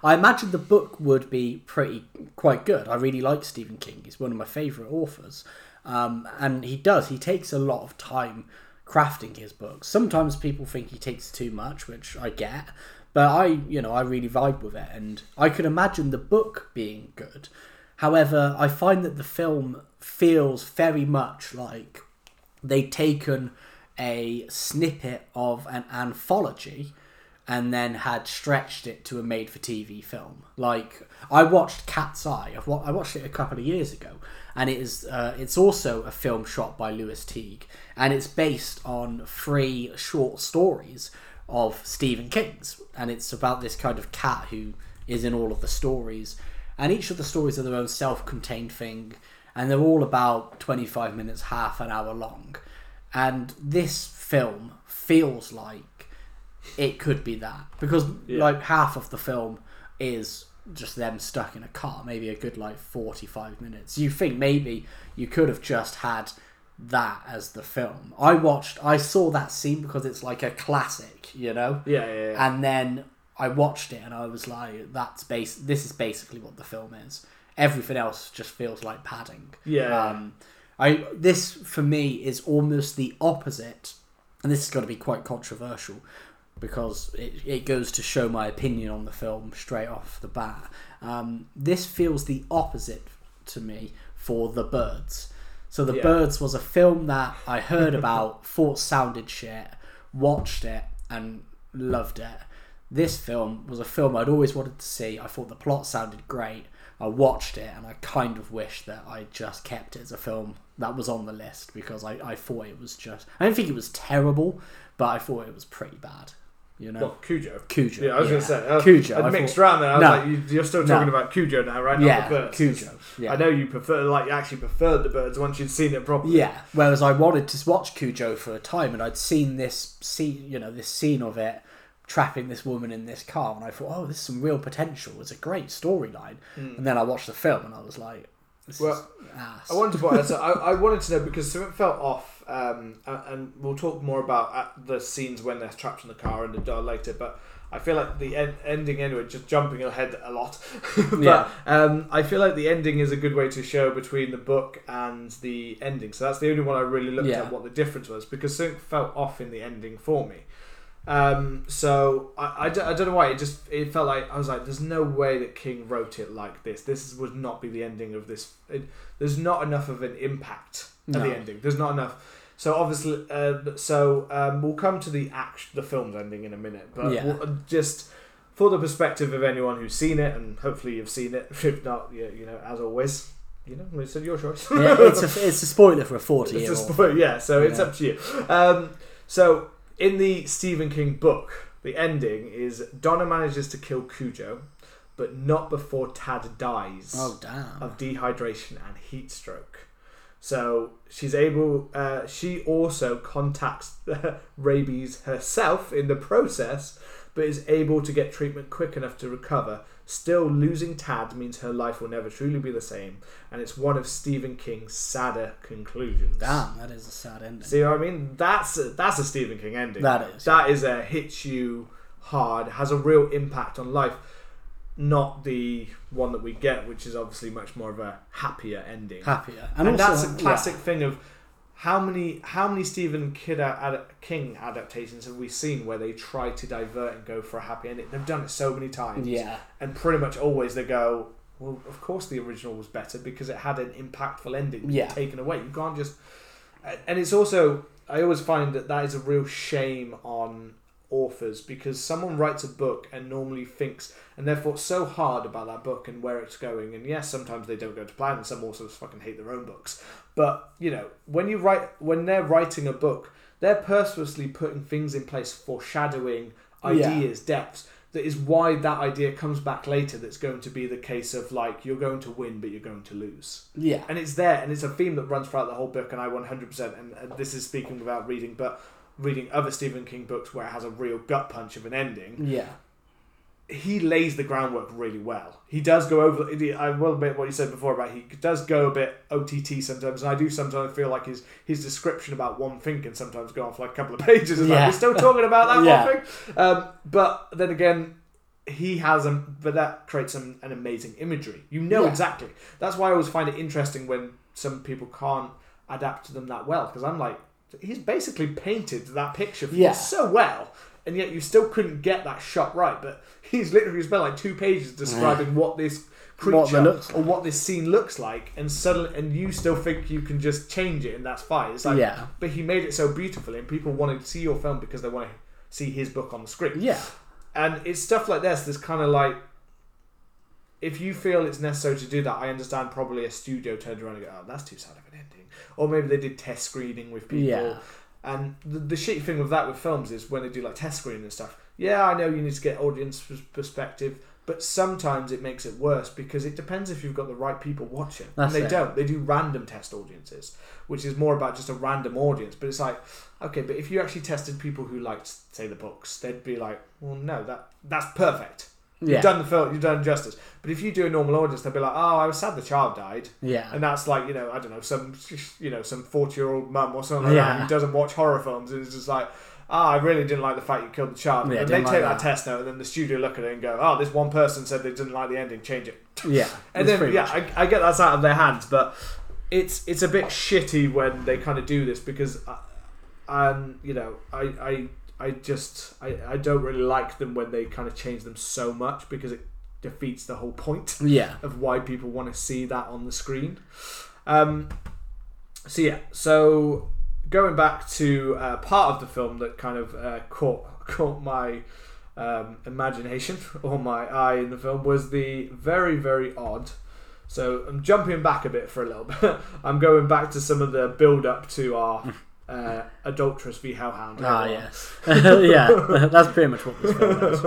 I imagine the book would be pretty quite good. I really like Stephen King. He's one of my favourite authors, um, and he does. He takes a lot of time crafting his books. Sometimes people think he takes too much, which I get, but I, you know, I really vibe with it, and I could imagine the book being good. However, I find that the film feels very much like they'd taken a snippet of an anthology and then had stretched it to a made for TV film. Like I watched Cat's Eye. Wa- I watched it a couple of years ago, and it is uh, it's also a film shot by Lewis Teague, and it's based on three short stories of Stephen King's, and it's about this kind of cat who is in all of the stories, and each of the stories are their own self-contained thing, and they're all about twenty-five minutes, half an hour long, and this film feels like it could be that because Yeah. like half of the film is just them stuck in a car maybe a good like 45 minutes you think maybe you could have just had that as the film i watched i saw that scene because it's like a classic you know Yeah, yeah, yeah. and then i watched it and i was like that's base this is basically what the film is everything else just feels like padding Yeah. um, I this for me is almost the opposite, and this is going to be quite controversial because it, it goes to show my opinion on the film straight off the bat. Um, this feels the opposite to me for The Birds. So The Yeah. Birds was a film that I heard about, thought sounded shit, watched it, and loved it. This film was a film I'd always wanted to see. I thought the plot sounded great. I watched it and I kind of wish that I just kept it as a film that was on the list because I, I thought it was just. I don't think it was terrible, but I thought it was pretty bad. You know? Well, Cujo. Cujo. Yeah, I was going to say. Uh, Cujo. I I mixed thought- around there. I was No. like, you, you're still talking No. about Cujo now, right? Not yeah, the birds. Cujo. Yeah. I know you prefer, like, you actually preferred the birds once you'd seen it properly. Yeah. Whereas I wanted to watch Cujo for a time, and I'd seen this scene, you know, this scene of it trapping this woman in this car, and I thought, oh, this is some real potential. It's a great storyline. And then I watched the film, and I was like, this Well. I wanted to so I, I wanted to know because something felt off, um, and, and we'll talk more about uh, the scenes when they're trapped in the car and the door later. But I feel like the en- ending anyway, just jumping ahead a lot. but Yeah. um, I feel like the ending is a good way to show between the book and the ending. So that's the only one I really looked Yeah. at what the difference was because something felt off in the ending for me. Um, so I, I, don't, know why it just it felt like I was like there's no way that King wrote it like this. This would not be the ending of this. It, there's not enough of an impact at the ending. There's not enough. So obviously, uh, so um, we'll come to the act, the film's ending in a minute, but Yeah. we'll, just for the perspective of anyone who's seen it, and hopefully you've seen it. If not, you, you know, as always, you know, it's your choice. yeah, it's a it's a spoiler for a forty It's year a old. spoil- yeah, so it's up to you. Um, so in the Stephen King book, the ending is Donna manages to kill Cujo, but not before Tad dies Oh damn! of dehydration and heat stroke. So she's able. Uh, she also contacts rabies herself in the process, but is able to get treatment quick enough to recover. Still, losing Tad means her life will never truly be the same, and it's one of Stephen King's sadder conclusions. Damn, that is a sad ending. See what I mean? That's a, that's a Stephen King ending. That is. That is a hits you hard, has a real impact on life. Not the one that we get, which is obviously much more of a happier ending. Happier, and also- that's a yeah. classic thing of how many how many Stephen Kid ad- King adaptations have we seen where they try to divert and go for a happy ending? They've done it so many times, Yeah, and pretty much always they go, well, of course the original was better because it had an impactful ending Yeah. taken away. You can't just, and it's also I always find that that is a real shame on authors because someone writes a book and normally thinks and they've so hard about that book and where it's going. And yes sometimes they don't go to plan and some authors fucking hate their own books. But you know when you write when they're writing a book they're purposely putting things in place foreshadowing Yeah. ideas depths. That is why that idea comes back later that's going to be the case of like you're going to win but you're going to lose. Yeah, and it's there and it's a theme that runs throughout the whole book and i 100% and, and this is speaking without reading but reading other stephen king books where it has a real gut punch of an ending yeah, he lays the groundwork really well. He does go over i will admit what you said before about he does go a bit ott sometimes and i do sometimes feel like his his description about one thing can sometimes go on for like a couple of pages. It's like we're still talking about that Yeah. one thing. Um, but then again he has um but that creates some an amazing imagery. You know Yeah. exactly. That's why i always find it interesting when some people can't adapt to them that well because i'm like he's basically painted that picture for you so well and yet you still couldn't get that shot right but he's literally spent like two pages describing what this creature What or what this scene looks like and suddenly and you still think you can just change it and that's fine. It's like Yeah. but he made it so beautifully and people want to see your film because they want to see his book on the screen. Yeah, and it's stuff like this that's kind of like if you feel it's necessary to do that i understand probably a studio turned around and go oh that's too sad of an ending. Or maybe they did test screening with people. Yeah. and the, the shitty thing with that with films is when they do like test screening and stuff yeah i know you need to get audience perspective but sometimes it makes it worse because it depends if you've got the right people watching. That's and they it. don't. They do random test audiences which is more about just a random audience. But it's like okay but if you actually tested people who liked say the books they'd be like well no that that's perfect yeah, you've done the film you've done justice but if you do a normal audience they'll be like oh i was sad the child died yeah, and that's like you know i don't know some you know some 40 year old mum or something like Yeah. that who doesn't watch horror films and is just like ah i really didn't like the fact you killed the child Yeah, and they take like that that. test note and then the studio look at it and go oh this one person said they didn't like the ending change it yeah. and then yeah I, I get that's out of their hands but it's it's a bit shitty when they kind of do this because and you know i i i just I, I don't really like them when they kind of change them so much because it defeats the whole point yeah, of why people want to see that on the screen. Um, so yeah, so going back to uh, part of the film that kind of uh, caught caught my um, imagination or my eye in the film was the very very odd. So I'm jumping back a bit for a little bit. I'm going back to some of the build up to our uh, adulterous v hellhound. ah yes, yeah. That's pretty much what this film is.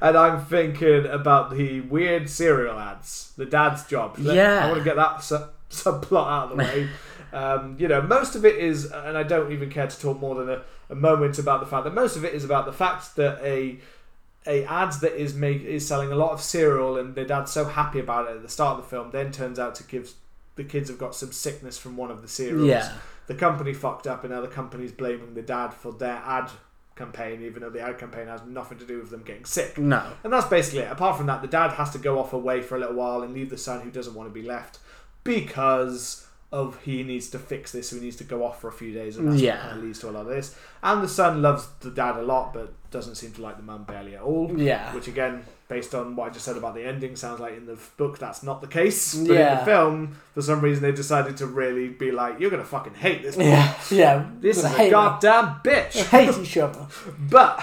and I'm thinking about the weird cereal ads, the dad's job. Yeah. I want to get that sub- subplot out of the way. Um, you know, most of it is, and I don't even care to talk more than a, a moment about the fact that most of it is about the fact that a a ad that is make is selling a lot of cereal, and the dad's so happy about it at the start of the film, then turns out to give the kids have got some sickness from one of the cereals. Yeah. The company fucked up, and now the company's blaming the dad for their ad campaign, even though the ad campaign has nothing to do with them getting sick. No. And that's basically it. Apart from that, the dad has to go off away for a little while and leave the son who doesn't want to be left because of he needs to fix this, so he needs to go off for a few days, and that's Yeah. what kind of leads to a lot of this. And the son loves the dad a lot, but doesn't seem to like the mum barely at all. Yeah. Which again, based on what I just said about the ending, sounds like in the book that's not the case. But in the film, for some reason, they decided to really be like, "You're gonna fucking hate this. Yeah. Yeah. This is a goddamn bitch." hate each other. But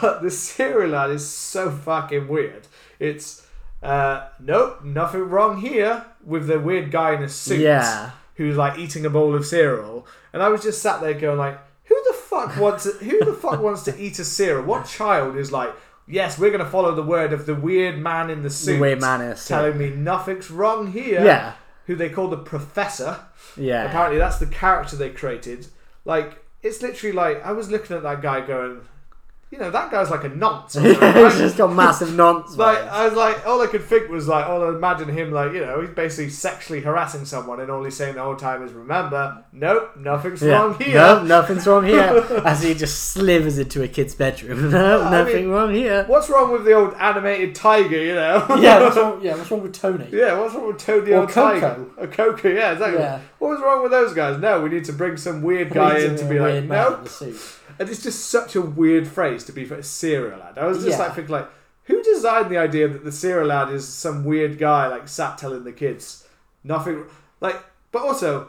but the cereal ad is so fucking weird. It's uh nope, nothing wrong here with the weird guy in a suit Yeah. who's like eating a bowl of cereal. And I was just sat there going like, who the fuck wants who the fuck wants to eat a cereal? What child is like, yes, we're gonna follow the word of the weird man in the suit The weird man is telling me nothing's wrong here. Yeah. Who they call the professor. Yeah. Apparently that's the character they created. Like it's literally like I was looking at that guy going, you know, that guy's like a nonce. He's just got massive nonsense. Like I was like, all I could think was like, oh, I imagine him like, you know, he's basically sexually harassing someone, and all he's saying the whole time is, "Remember, nope, nothing's wrong here." No, nothing's wrong here. As he just slivers into a kid's bedroom. No, I nothing mean- wrong here. What's wrong with the old animated tiger? You know? Yeah, what's wrong, yeah, what's wrong with Tony? Yeah, what's wrong with the Or old Coco. tiger? Or Coco, yeah, exactly. Yeah. What was wrong with those guys? No, we need to bring some weird guy in to be like, weird man in nope. And it's just such a weird phrase to be for a cereal ad. I was just Yeah. like thinking like, who designed the idea that the cereal ad is some weird guy like sat telling the kids nothing like but also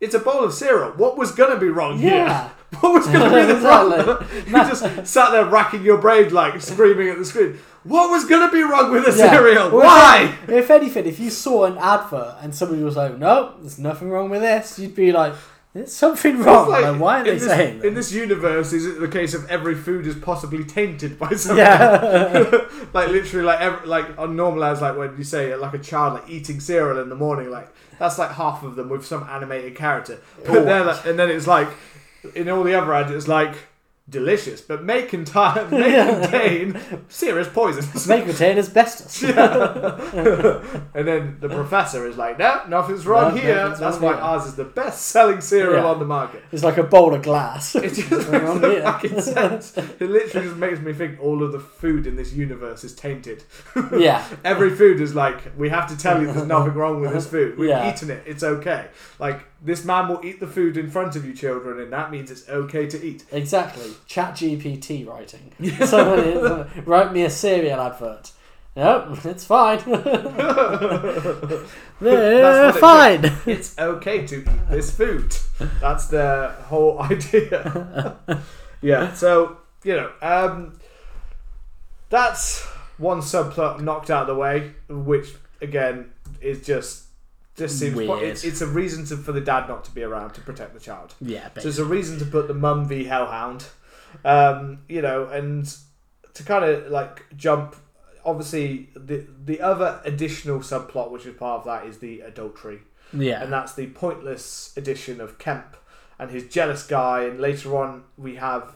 it's a bowl of cereal. What was gonna be wrong Yeah. here? What was gonna be the problem? you just sat there racking your brain like screaming at the screen. What was gonna be wrong with the Yeah. cereal? Well, Why? If, if anything, if you saw an advert and somebody was like, "No, there's nothing wrong with this," you'd be like, "There's something wrong." Like, Like, why are they this, saying in this universe? Is it the case of every food is possibly tainted by something? Yeah. like literally, like every, like on normal as like when you say like a child like eating cereal in the morning, like that's like half of them with some animated character. But then, like, and then it's like in all the other ads, it's like delicious, but may contain may contain serious poisons. May contain asbestos. and then the professor is like, no, nothing's wrong No, here. nothing's That's wrong why here." ours is the best selling cereal Yeah. on the market. It's like a bowl of glass. It just makes wrong no here. fucking sense. It literally just makes me think all of the food in this universe is tainted. yeah. Every food is like, we have to tell you there's nothing wrong with this food. We've Yeah. eaten it, it's okay. Like, this man will eat the food in front of you, children, and that means it's okay to eat. Exactly. ChatGPT writing. Someone is, write me a cereal advert. Nope, it's fine. That's what it fine. It's okay to eat this food. That's the whole idea. yeah, so, you know, um, that's one subplot knocked out of the way, which, again, is just. Just seems Weird. It's, it's a reason to, for the dad not to be around to protect the child. Yeah, So basically. there's a reason to put the mum v hellhound, um, you know, and to kind of like jump. Obviously, the the other additional subplot, which is part of that, is the adultery, Yeah, and that's the pointless addition of Kemp and his jealous guy. And later on, we have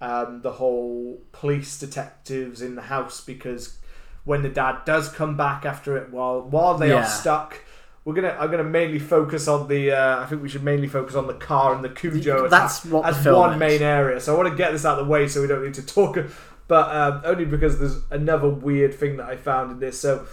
um, the whole police detectives in the house because when the dad does come back after it, while while they Yeah. are stuck. We're gonna. I'm gonna mainly focus on the. Uh, I think we should mainly focus on the car and the Cujo That's what as one is. main area. So I want to get this out of the way so we don't need to talk. But um, only because there's another weird thing that I found in this. So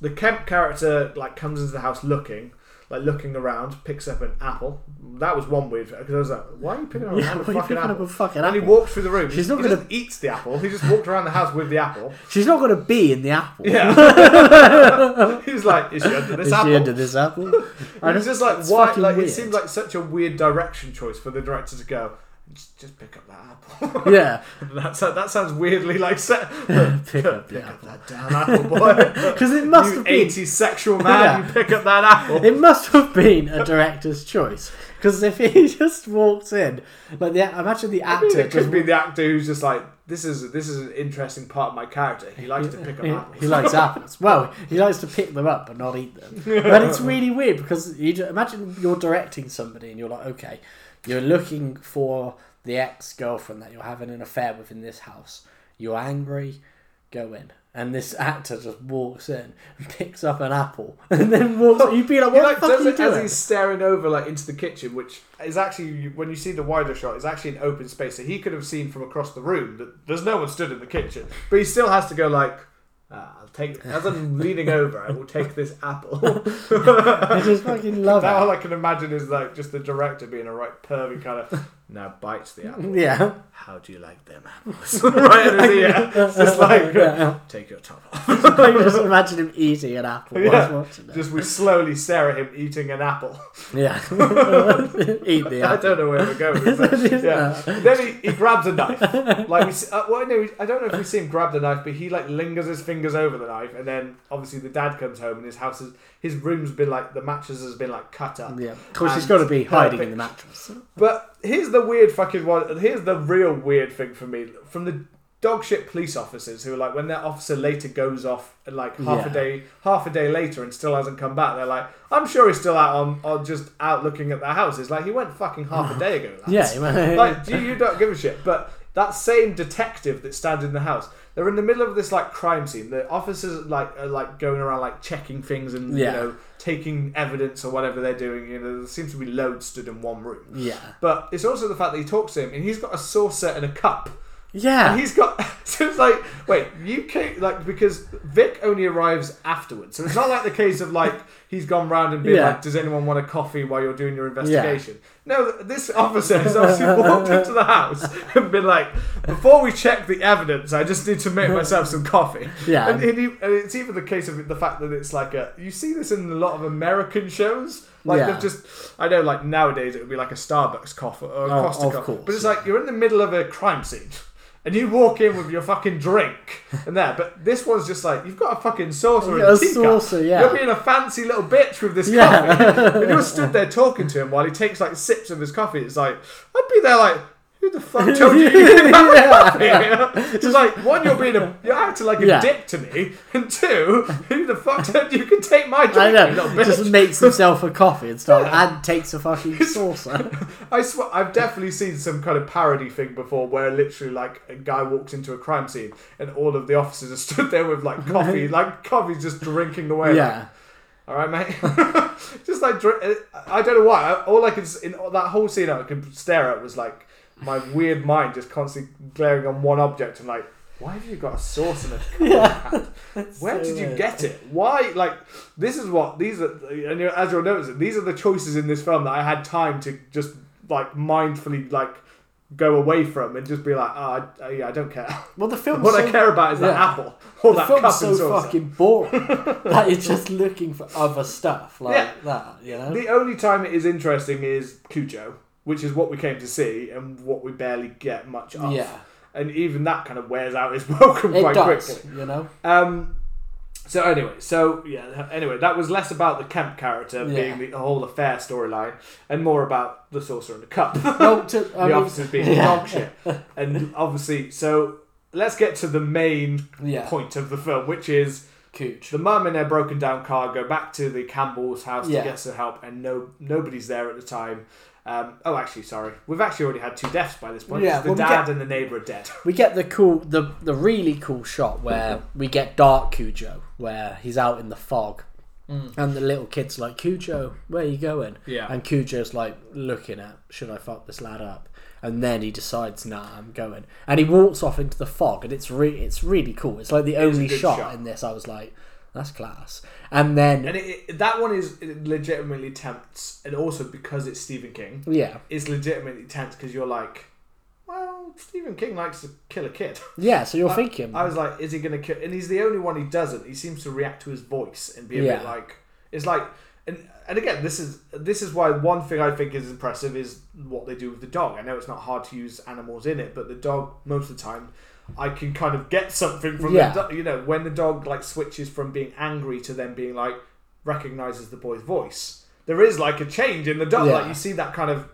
the Kemp character like comes into the house looking, like looking around, picks up an apple. That was one weird because I was like, "Why are you picking up Yeah, a are you fucking picking up apple?" a fucking and he apple? walked through the room. She's he not gonna- eat the apple. He just walked around the house with the apple. She's not going to be in the apple. Yeah. He's like, "Is she under this Is apple?" she into this apple? And it's just like why? Like weird. it seemed like such a weird direction choice for the director to go. Just, just pick up that apple. Yeah, That's that sounds weirdly like set. pick up pick up that damn apple, boy. Because it must you have been 80s sexual man, Yeah. you pick up that apple. It must have been a director's choice. Because if he just walks in, like the imagine the I mean, actor it could be the actor who's just like, this is this is an interesting part of my character. He likes to pick up he, apples. he likes apples. Well, he likes to pick them up but not eat them. But it's really weird because you imagine you're directing somebody and you're like, okay, you're looking for the ex girlfriend that you're having an affair with in this house. You're angry, go in. And this actor just walks in and picks up an apple and then walks. You'd be like, what like the fuck are you it as he's staring over like into the kitchen, which is actually when you see the wider shot, is actually an open space. So he could have seen from across the room that there's no one stood in the kitchen, but he still has to go like, ah, "I'll take." As I'm leaning over, I will take this apple. I just fucking love Now it. all I can imagine is like just the director being a right pervy kind of. Now bites the apple. Yeah. How do you like them apples? right in his ear. It's just like Yeah. take your top off. I just imagine him eating an apple Yeah. he's watching it. Just we slowly stare at him eating an apple. Yeah. Eat the I don't know where we're going. With that. Yeah. then he, he grabs a knife. Like we, uh, well, no, I don't know if we see him grab the knife, but he like lingers his fingers over the knife, and then obviously the dad comes home and his house is his room's been like the mattress has been like cut up. Yeah. Of course, he's got to be hiding perfect. in the mattress. But here's the weird fucking one. Here's the real weird thing for me from the dogshit police officers who are like when their officer later goes off like half Yeah. a day half a day later and still hasn't come back they're like i'm sure he's still out on, on just out looking at the house it's like he went fucking half a day ago lads. Yeah. like you, you don't give a shit but that same detective that stands in the house they're in the middle of this like crime scene the officers like are like going around like checking things and Yeah. you know taking evidence or whatever they're doing you know there seems to be loads stood in one room yeah. but it's also the fact that he talks to him and he's got a saucer and a cup Yeah. and he's got so it's like wait you came like because Vic only arrives afterwards so it's not like the case of like he's gone round and been Yeah. like does anyone want a coffee while you're doing your investigation no this officer has obviously walked into the house and been like before we check the evidence I just need to make myself some coffee Yeah. and, and, he, and it's even the case of the fact that it's like a you see this in a lot of American shows like Yeah. they've just I know like nowadays it would be like a Starbucks coffee or uh, a Oh, Costa coffee but it's yeah. like you're in the middle of a crime scene and you walk in with your fucking drink and there. But this one's just like you've got a fucking saucer and a a saucer, yeah. You're being a fancy little bitch with this Yeah. coffee, and you're stood there talking to him while he takes like sips of his coffee. It's like I'd be there like. Who the fuck told you you could have a coffee? Just like one, you're being a, you're acting like a Yeah. dick to me, and two, who the fuck told you could take my drink? I know. Just makes himself a coffee and stuff, and takes a fucking saucer. I swear, I've definitely seen some kind of parody thing before where literally like a guy walks into a crime scene and all of the officers are stood there with like coffee, like coffee's just drinking away. like, Yeah. all right, mate. just like drink. Uh, I don't know why. All I could in that whole scene I could stare at was like my weird mind just constantly glaring on one object and like. Why have you got a sauce and a cup in your? Where so did you weird. get it? Why? Like, this is what these are, and as you'll notice, these are the choices in this film that I had time to just like mindfully like go away from and just be like, oh, I, yeah, I don't care. Well, the film's What so, I care about is that apple or the that film's cup so and saucer. fucking boring that you're just looking for other stuff like Yeah. that. You know. The only time it is interesting is Cujo, which is what we came to see and what we barely get much of. yeah. And even that kind of wears out its welcome It quite does. quickly. You know. Um, so anyway, so yeah, anyway, that was less about the Kemp character Yeah. being the whole affair storyline, and more about the saucer and the cup, Well, to, the mean, officers being yeah. dog shit, and obviously, so let's get to the main Yeah. point of the film, which is Cooch. the mum in their broken down car go back to the Camber's house Yeah. to get some help, and no nobody's there at the time. Um, oh, actually, sorry, we've actually already had two deaths by this point. Yeah, the well, dad get- and the neighbor are dead. We get the cool, the the really cool shot where we get Dark Cujo, where he's out in the fog, and the little kid's like, "Cujo, where are you going?" Yeah. and Cujo's like looking at, "Should I fuck this lad up?" And then he decides, "Nah, I'm going," and he walks off into the fog, and it's re- it's really cool. It's like the is only shot, shot. in this. I was like, "That's class," and then And it, it, that one is legitimately tense, and also because it's Stephen King, yeah, it's legitimately tense because you're like, well, Stephen King likes to kill a kid. yeah. So you're I- thinking, I was like, is he going to kill? And he's the only one he doesn't. He seems to react to his voice and be a Yeah. bit like, it's like, and and again, this is this is why one thing I think is impressive is what they do with the dog. I know it's not hard to use animals in it, but the dog most of the time. I can kind of get something from Yeah. the dog. You know, when the dog like switches from being angry to then being like recognizes the boy's voice, there is like a change in the dog. Yeah. Like you see that kind of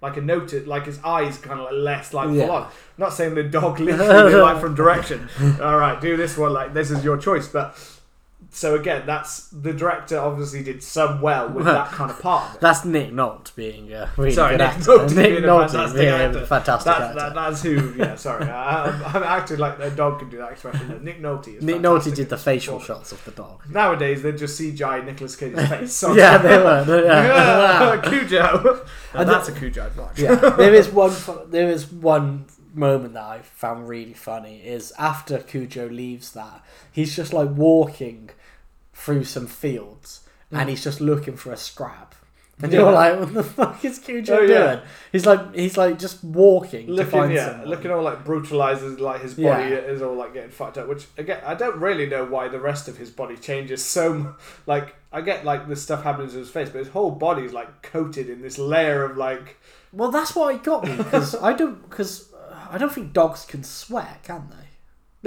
like a note, like his eyes kind of like less like Yeah. on. not saying the dog literally like from direction. All right, do this one. Like this is your choice. But so again, that's the director obviously did some well with that kind of part. Of it. That's Nick Nolte being a really Sorry, good Nick actor. Nolte Nick being a Nolte fantastic being actor. a fantastic That's, actor. that, that's who. Yeah, sorry. I, I'm, I'm acting like a dog can do that expression. but Nick Nolte is Nick Nolte did the facial shots of the dog. Nowadays, they just CGI Nicolas Cage's face. So yeah, they were. Yeah. Cujo. Now, And that's a Cujo I'd watch. yeah. There is one. There is one moment that I found really funny. Is after Cujo leaves that, he's just like walking through some fields, and mm. he's just looking for a scrap. And Yeah. you're like, what the fuck is Cujo Oh, doing? yeah. He's like, he's like just walking to looking find yeah, someone. looking all like brutalizes, like his body Yeah. is all like getting fucked up. Which again, I don't really know why the rest of his body changes so. Like I get like the stuff happening to his face, but his whole body is like coated in this layer of like. Well, that's what it got me because I don't because uh, I don't think dogs can sweat, can they?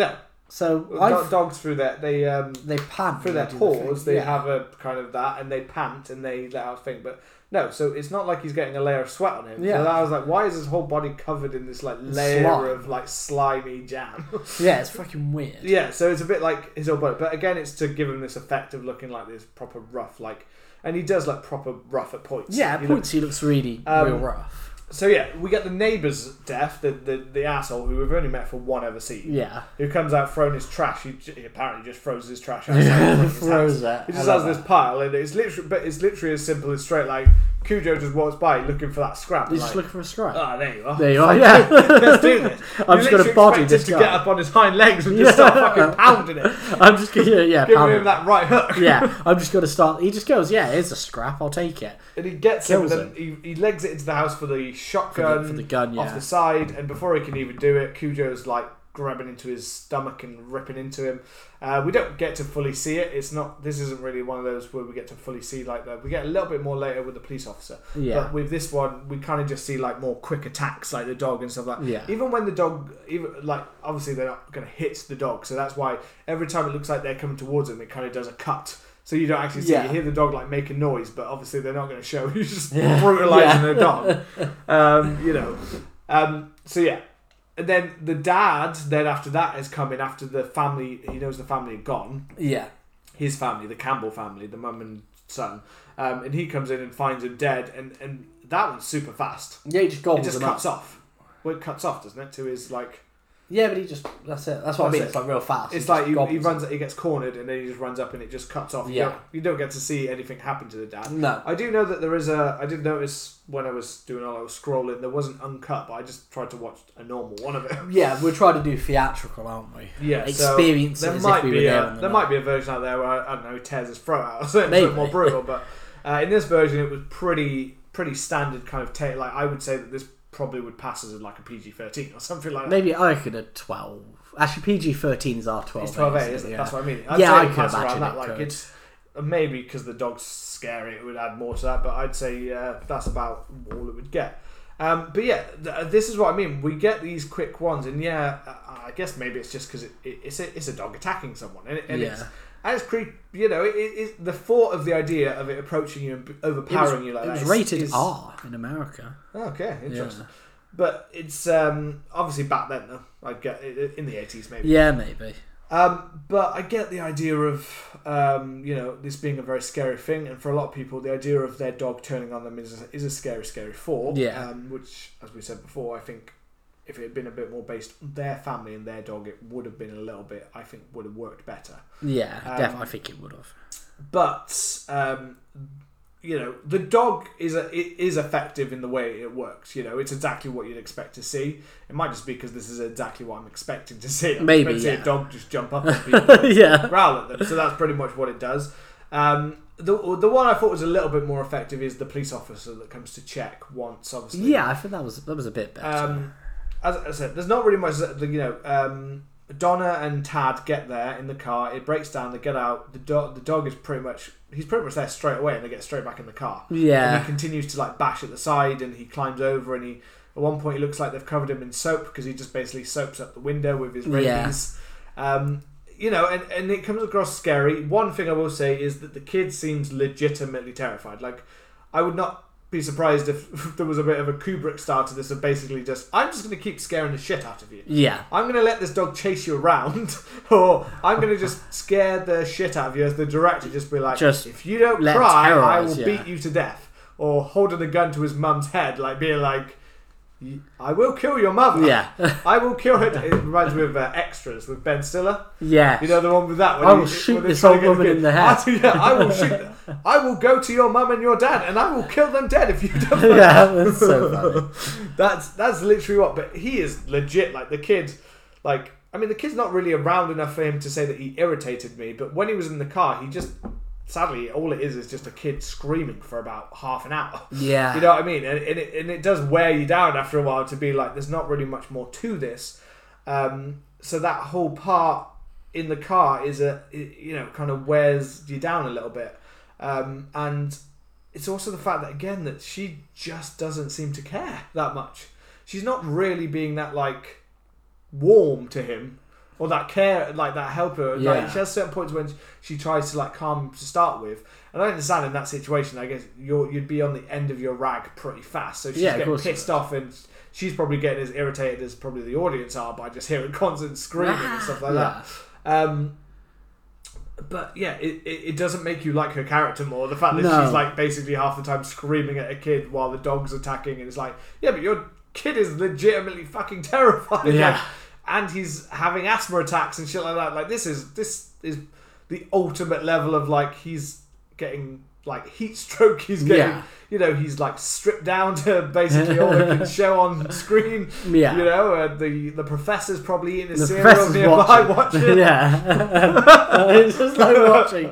No, So do- dogs through their they um they pant through their they do the paws they Yeah. have a kind of that, and they pant and they let out a thing, but. No, so it's not like he's getting a layer of sweat on him. Yeah. So I was like, why is his whole body covered in this like layer Slime. of like slimy jam? yeah, it's fucking weird. Yeah, so it's a bit like his whole body, but again, it's to give him this effect of looking like this proper rough, like, and he does look proper rough at points. Yeah, at He points he looks really Um, real rough. So yeah, we get the neighbour's death, the, the the asshole who we've only met for one ever scene, Yeah, who comes out throwing his trash. He, j- he apparently just throws his trash outside. in front of his throws it. He I just love has this pile, and it's literally, but it's literally as simple as straight like Cujo just walks by looking for that scrap. He's and just looking for a scrap. Ah, there you are. there you are. Yeah, Let's do this. I'm You just gonna literally body this guy. to get up on his hind legs and just Yeah. start fucking pounding it, I'm just gonna yeah, giving pound him him. that right hook. yeah, I'm just gonna start. He just goes, yeah, here's a scrap. I'll take it. And he gets him, and Kills then he, he legs it into the house for the For shotgun the, for the gun, yeah. off the side, and before he can even do it, Cujo's like grabbing into his stomach and ripping into him. Uh, we don't get to fully see it. It's not. This isn't really one of those where we get to fully see like that. We get a little bit more later with the police officer, Yeah, but with this one, we kind of just see like more quick attacks, like the dog and stuff like. yeah, Even when the dog, even like obviously they're not going to hit the dog, so that's why every time it looks like they're coming towards him, it kind of does a cut. So you don't actually see. Yeah. You hear the dog like making noise, but obviously they're not going to show you just Yeah. brutalizing Yeah. the dog. Um, you know. Um, so yeah, and then the dad. Then after that is coming after the family. He knows the family are gone. yeah. His family, the Camber family, the mum and son, um, and he comes in and finds him dead. And and that one's super fast. Yeah, he just It just cuts up. off. Well, it cuts off, doesn't it? To his like. Yeah, but he just that's it. That's what I That's mean. it. It's like real fast. It's He like just he, he gobbles runs, he gets cornered, and then he just runs up, and it just cuts off. You Yeah. don't, you don't get to see anything happen to the dad. No. I do know that there is a. I did notice when I was doing all I was scrolling, there wasn't uncut, but I just tried to watch a normal one of it. Yeah, we're trying to do theatrical, aren't we? Yeah, so Experience it there as might if we be a, the there might be a version out there where I don't know he tears his throat out, so it's a Maybe. bit more brutal. But uh, in this version, it was pretty pretty standard kind of take. Like I would say that this probably would pass as like a PG thirteen or something like that. Maybe I could have twelve. Actually, PG 13s are twelve. It's twelve A, isn't it? Yeah. That's what I mean. I'd Yeah, I could imagine that. it Like could. it's maybe because the dog's scary, it would add more to that. But I'd say uh, that's about all it would get. Um, but yeah, th- this is what I mean. We get these quick ones, and yeah, uh, I guess maybe it's just because it, it, it's a it's a dog attacking someone, and, it, and it's Yeah. and it's creep. You know, it, it, it, the thought of the idea of it approaching you and It was, overpowering you like it that was is- rated is- R in America. Okay, Yeah. interesting. But it's um, obviously back then though. I get in the eighties maybe. Yeah, maybe. Um, but I get the idea of um, you know this being a very scary thing, and for a lot of people, the idea of their dog turning on them is is a scary, scary thought. Yeah. Um, which, as we said before, I think if it had been a bit more based on their family and their dog, it would have been a little bit. I think would have worked better. Yeah, Um, definitely. I think it would have. But um, you know, the dog is a, it is effective in the way it works. You know, it's exactly what you'd expect to see. It might just be because this is exactly what I'm expecting to see. I'm Maybe, to see a dog just jump up people. yeah. growl at them. So that's pretty much what it does. Um, the the one I thought was a little bit more effective is the police officer that comes to check once, obviously. Yeah, I think that was that was a bit better. Um, as I said, there's not really much. You know, um, Donna and Tad get there in the car. It breaks down. They get out. The dog. The dog is pretty much. He's pretty much there straight away, and they get straight back in the car. And Yeah. he continues to like bash at the side, and he climbs over, and he at one point he looks like they've covered him in soap because he just basically soaps up the window with his Yeah. rabies. Um, you know, and, and it comes across scary. One thing I will say is that the kid seems legitimately terrified. Like, I would not be surprised if there was a bit of a Kubrick style to this of basically just, I'm just going to keep scaring the shit out of you. Yeah. I'm going to let this dog chase you around, or I'm going to just scare the shit out of you as the director. Just be like, Just if you don't cry, I will you." beat you to death. Or holding a gun to his mum's head, like being like, "Y- I will kill your mother. Yeah. I will kill her. It reminds me of uh, Extras with Ben Stiller. yeah. You know the one with that. When I will he- shoot this old woman in the head. I, yeah, I will shoot. I will go to your mum and your dad, and I will kill them dead if you don't. yeah, that's so funny. That's that's literally what. But he is legit. Like the kid, like I mean, the kid's not really around enough for him to say that he irritated me. But when he was in the car, he just sadly all it is is just a kid screaming for about half an hour. Yeah. You know what I mean? And, and, it, and it does wear you down after a while to be like, there's not really much more to this. Um, so that whole part in the car is a, you know, kind of wears you down a little bit. Um, and it's also the fact that, again, that she just doesn't seem to care that much. She's not really being that, like, warm to him or that care, like that helper. Yeah. Like, she has certain points when she tries to, like, calm to start with. And I understand in that situation, I guess you're, you'd be on the end of your rag pretty fast. So she's Yeah, getting pissed off and she's probably getting as irritated as probably the audience are by just hearing constant screaming and stuff like that. Um, but yeah, it, it, it doesn't make you like her character more. The fact that No. she's like basically half the time screaming at a kid while the dog's attacking, and it's like, yeah, but your kid is legitimately fucking terrified. Yeah. Like, and he's having asthma attacks and shit like that. Like this is this is the ultimate level of like he's getting like heat stroke. He's getting Yeah. you know he's like stripped down to basically all he can show on screen. Yeah. You know, uh, the the professor's probably eating his The cereal nearby watching. watching. yeah. it's just like watching.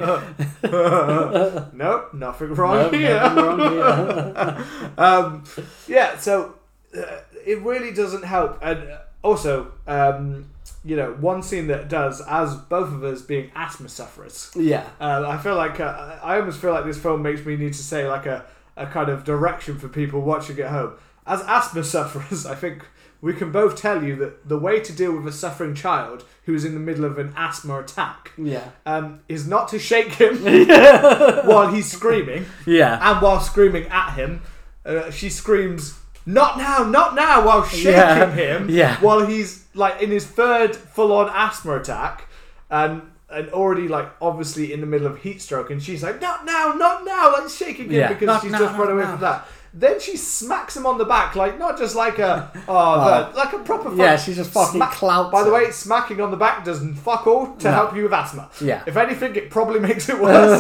nope, nothing wrong No, here. nothing wrong here. um, yeah, so uh, it really doesn't help. And uh, also, um, you know, one scene that does, as both of us being asthma sufferers, yeah. uh, I feel like uh, I almost feel like this film makes me need to say like a, a kind of direction for people watching at home. As asthma sufferers, I think we can both tell you that the way to deal with a suffering child who is in the middle of an asthma attack Yeah. um, is not to shake him while he's screaming, Yeah. and while screaming at him, uh, she screams, "Not now, not now!" while shaking Yeah. him, Yeah. while he's like in his third full-on asthma attack, and and already like obviously in the middle of heat stroke, and she's like, "Not now, not now!" like shaking him Yeah. because Not she's now, just run not away now. from that. Then she smacks him on the back, like not just like a oh, oh. the- like a proper Yeah, fuck- she just fucking clouts By the him. way, smacking on the back doesn't fuck all to help you with asthma. Yeah. If anything, it probably makes it worse.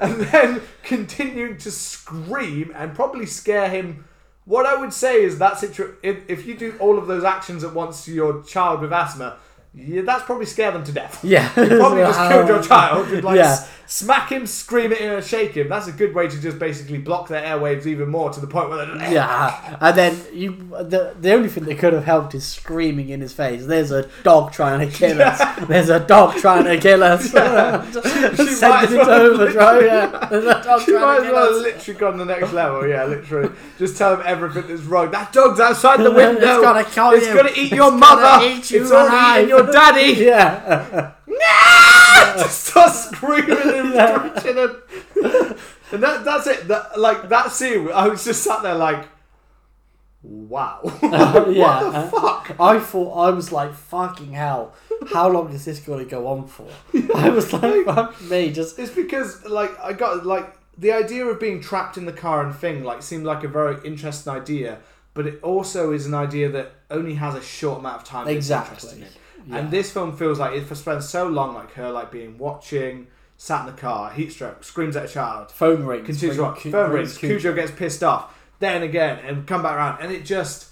and then continuing to scream and probably scare him. What I would say is that situ- if, if you do all of those actions at once to your child with asthma, yeah, that's probably scare them to death. Yeah. You probably just killed your um, child. You'd like Yeah. Smack him, scream at him, and shake him. That's a good way to just basically block their airwaves even more to the point where they're Yeah, and then you the the only thing that could have helped is screaming in his face. There's a dog trying to kill us. There's a dog trying to kill us. She might as Sending it to well- Yeah, there's a dog She trying might to as kill well us. literally gone the next level. Yeah, literally. Just tell him everything that's wrong. That dog's outside the window. It's gonna kill It's you. gonna eat It's your gonna mother. eat you it's alive. eating your daddy. Yeah, Just start screaming and screeching and, and that, that's it. That like that scene. I was just sat there like, wow. yeah. Uh, what the uh, fuck? I thought I was like fucking hell. How long is this going to go on for? I was like, fuck me, just It's because like I got like the idea of being trapped in the car and thing like seemed like a very interesting idea, but it also is an idea that only has a short amount of time. Exactly. Yeah. And this film feels like it spends so long, like her like being watching, sat in the car, heat stroke, screams at a child, phone rings. continues what Cu- phone rings rings, Cujo gets pissed off, then again, and come back around, and it just.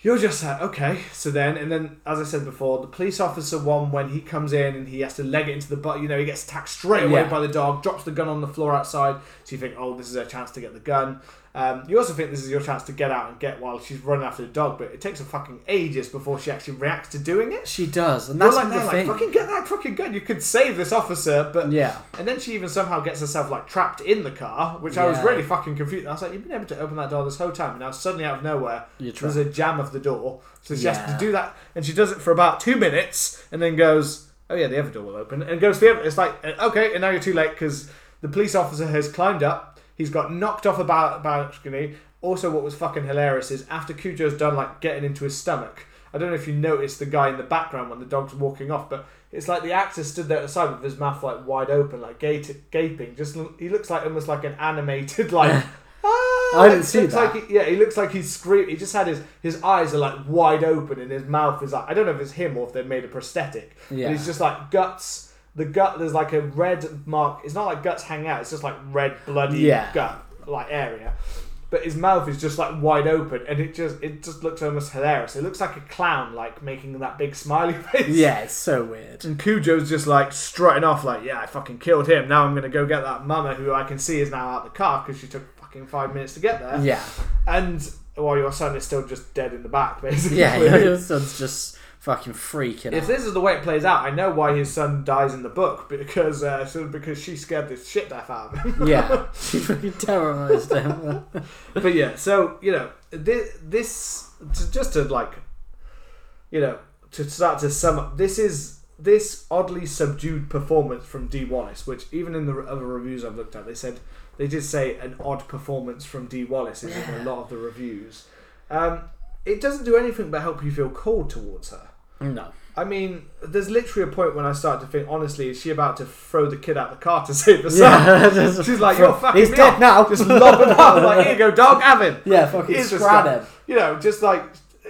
You're just like, okay, so then, and then, as I said before, the police officer one, when he comes in and he has to leg it into the butt, you know, he gets attacked straight away Yeah. by the dog, drops the gun on the floor outside, so you think, oh, this is a chance to get the gun. Um, you also think this is your chance to get out and get while she's running after the dog, but it takes her fucking ages before she actually reacts to doing it. She does, and You're that's like, the like, thing. fucking get that fucking gun. You could save this officer, but yeah, and then she even somehow gets herself like trapped in the car, which I was Yeah. really fucking confused. I was like, you've been able to open that door this whole time, and now suddenly out of nowhere, you're there's a jam of the door. So she has Yeah. to do that, and she does it for about two minutes, and then goes, "Oh yeah, the other door will open," and goes to the other. It's like, uh, okay, and now you're too late because the police officer has climbed up. He's got knocked off a balcony. Also, what was fucking hilarious is after Cujo's done like getting into his stomach. I don't know if you noticed the guy in the background when the dog's walking off, but it's like the actor stood there at the side with his mouth like wide open, like gaping. Just he looks like almost like an animated like. Ah, I didn't see that. Like he, yeah, he looks like he's screaming. He just had his his eyes are like wide open and his mouth is like I don't know if it's him or if they've made a prosthetic. Yeah. But he's just like guts. The gut there's like a red mark. It's not like guts hang out. It's just like red bloody Yeah. gut like area. But his mouth is just like wide open, and it just it just looks almost hilarious. It looks like a clown, like making that big smiley face. Yeah, it's so weird. And Cujo's just like strutting off, like, yeah, I fucking killed him. Now I'm gonna go get that mama who I can see is now out the car because she took fucking five minutes to get there. Yeah, And while your son is still just dead in the back, basically. yeah, your son's just fucking freaking If out. this is the way it plays out, I know why his son dies in the book because uh, so because she scared the shit out of him. Yeah, she fucking terrorized him. but yeah, so you know this, this to- just to like, you know, to start to sum up, this is this oddly subdued performance from Dee Wallace, which even in the other reviews I've looked at, they said they did say an odd performance from Dee Wallace is in a lot of the reviews. Um, it doesn't do anything but help you feel cold towards her. No. I mean, there's literally a point when I start to think, honestly, is she about to throw the kid out the car to save son? Yeah, just- She's like, you're fucking He's me dead off. now. Just lob him out. Like, here you go, dog, have him. Yeah, fucking the scrap him. You know, just like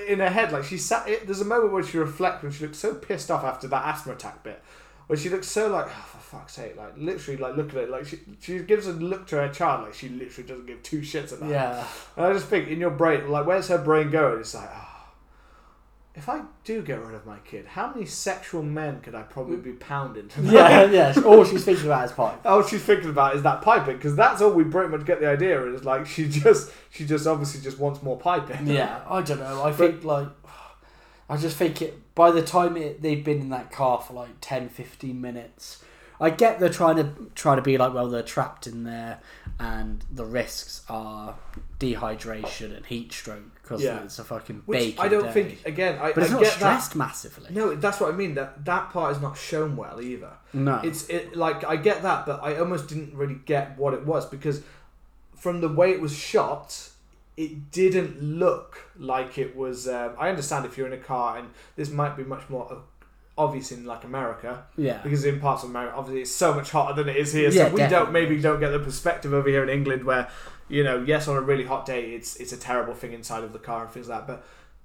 in her head, like she sat. It, there's a moment where she reflects when she looks so pissed off after that asthma attack bit, where she looks so like, oh, for fuck's sake, like literally, like look at it, like she she gives a look to her child, like she literally doesn't give two shits about. it. Yeah. And I just think in your brain, like, where's her brain going? It's like, oh, if I do get rid of my kid, how many sexual men could I probably be pounding? tonight? Yeah, yeah. All she's thinking about is pipe. All she's thinking about is that piping, because that's all we pretty much get the idea is like she just she just obviously just wants more piping. Yeah, I don't know. I think like I just think it by the time it, they've been in that car for like 10 15 minutes. I get they're trying to try to be like well they're trapped in there and the risks are dehydration and heat stroke because Yeah. it's a fucking Which I don't day. think again. I, but it's I not get stressed massively. No, that's what I mean. That that part is not shown well either. No. It's it like I get that, but I almost didn't really get what it was because from the way it was shot, it didn't look like it was. Um, I understand if you're in a car, and this might be much more obvious in like America yeah. because in parts of America, obviously, it's so much hotter than it is here. Yeah, so we don't maybe don't get the perspective over here in England where you know, yes, on a really hot day, it's it's a terrible thing inside of the car and things like that, but.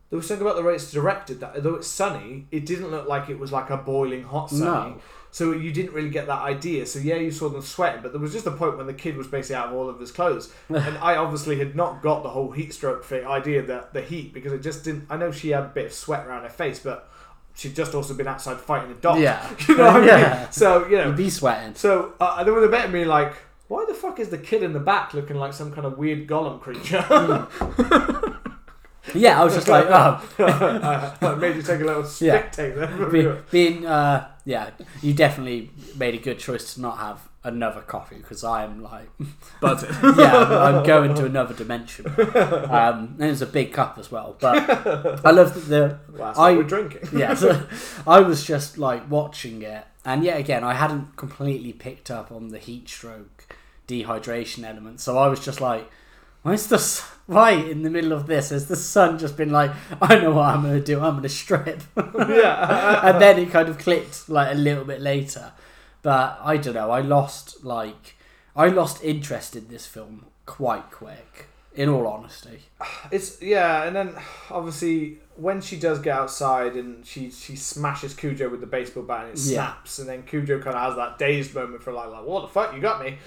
There was something about the way it's directed that although it's sunny, it didn't look like it was like a boiling hot sunny. No. So you didn't really get that idea. So yeah, you saw them sweating, but there was just a point when the kid was basically out of all of his clothes, and I obviously had not got the whole heat stroke thing idea that the heat because it just didn't. I know she had a bit of sweat around her face, but she'd just also been outside fighting a dog. Yeah. you know what I Yeah. mean. So you know, You'd be sweating. so uh, there was a bit of me like, why the fuck is the kid in the back looking like some kind of weird golem creature? Yeah, I was just like, oh, I made you take a little Yeah. stick take there. Be- being uh yeah you definitely made a good choice to not have another coffee because i'm like But yeah I'm, I'm going to another dimension um and it's a big cup as well but i love that the well, that's I- what we're drinking. yeah so i was just like watching it and yet again i hadn't completely picked up on the heat stroke dehydration element so i was just like Why's the why in the middle of this has the sun just been like I know what I'm gonna do I'm gonna strip yeah. and then it kind of clicked like a little bit later. But I don't know. I lost like I lost interest in this film quite quick. In all honesty, It's yeah, and then obviously when she does get outside and she she smashes Cujo with the baseball bat and it Yeah. snaps, and then Cujo kind of has that dazed moment for like like what the fuck you got me,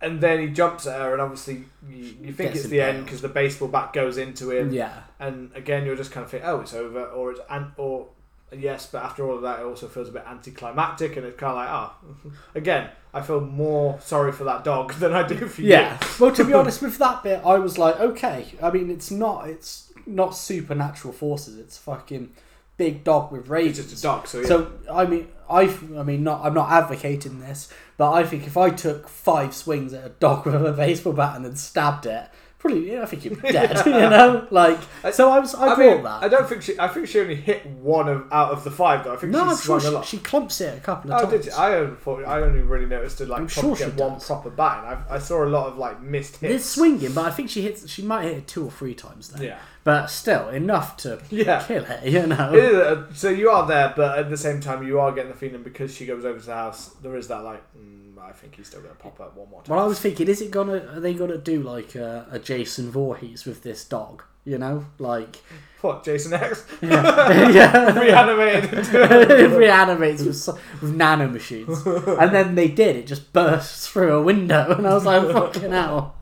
and then he jumps at her and obviously you, you think Gets it's the end because the baseball bat goes into him, yeah, and again you're just kind of think oh it's over or it's and or yes, but after all of that, it also feels a bit anticlimactic, and it's kind of like, ah, again, I feel more sorry for that dog than I do for you. Yeah. well, to be honest, with that bit, I was like, okay. I mean, it's not it's not supernatural forces. It's fucking big dog with rays. It's just a dog, so yeah. So I mean, I I mean, not I'm not advocating this, but I think if I took five swings at a dog with a baseball bat and then stabbed it, probably yeah, I think you'd be dead. you know, like so I was I, I mean, that. I don't think she. I think she only hit one of out of the five, though. I think no, she I'm swung sure a lot. she clumps it a couple of Oh, times. did you? I only thought, I only really noticed to like I'm sure get one proper batting. I, I saw a lot of like missed hits. It's swinging, but I think she hits. She might hit it two or three times then. Yeah. But still, enough to Yeah. kill it. You know. It is a- so you are there, but at the same time, you are getting the feeling because she goes over to the house. There is that like, mm, I think he's still going to pop up one more time. Well, I was thinking, is it gonna? Are they gonna do like a, a Jason Voorhees with this dog? You know, like What Jason X yeah, yeah. reanimated? it into- reanimates with, so- with nano machines, and then they did. It just bursts through a window, and I was like, "Fucking hell!"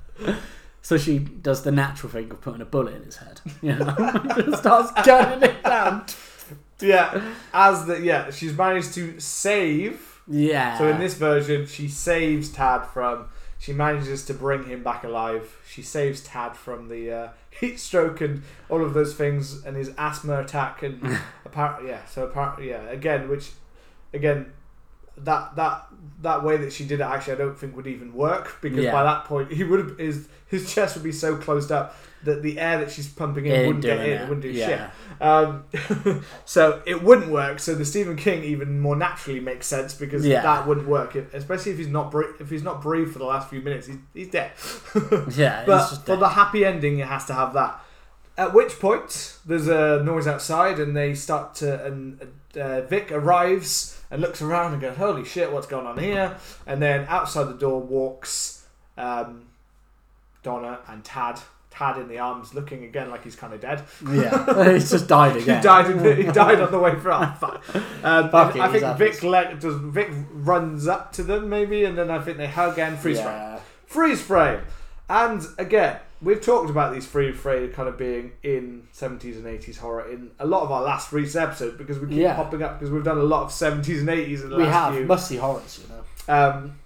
So she does the natural thing of putting a bullet in his head. You know, starts gunning it down. yeah, as the yeah, she's managed to save. Yeah. So in this version, she saves Tad from. She manages to bring him back alive. She saves Tad from the uh, heat stroke and all of those things, and his asthma attack, and apparently, yeah. So apparently, yeah. Again, which, again, that that that way that she did it actually, I don't think would even work because Yeah. by that point he would have his his chest would be so closed up that the air that she's pumping in Ain't wouldn't get in. it. It wouldn't do Yeah. shit. Um, so it wouldn't work. So the Stephen King even more naturally makes sense because Yeah. that wouldn't work, if, especially if he's not bre- if he's not breathed for the last few minutes. He's, he's dead. Yeah, but for the happy ending, it has to have that. At which point, there's a noise outside, and they start to. And uh, Vic arrives and looks around and goes, "Holy shit, what's going on here?" And then outside the door walks um, Donna and Tad. Tad in the arms, looking again like he's kind of dead. yeah, he's just died again. He died. In the, he died on the way from. Um, Fuck it, I think Vic let, does. Vic runs up to them maybe, and then I think they hug and freeze frame. Freeze frame. And again, we've talked about these freeze frame kind of being in 70s and 80s horror in a lot of our last Reese episodes because we keep Yeah. popping up because we've done a lot of 70s and 80s in the We last have few. must see horrors, you know. Um,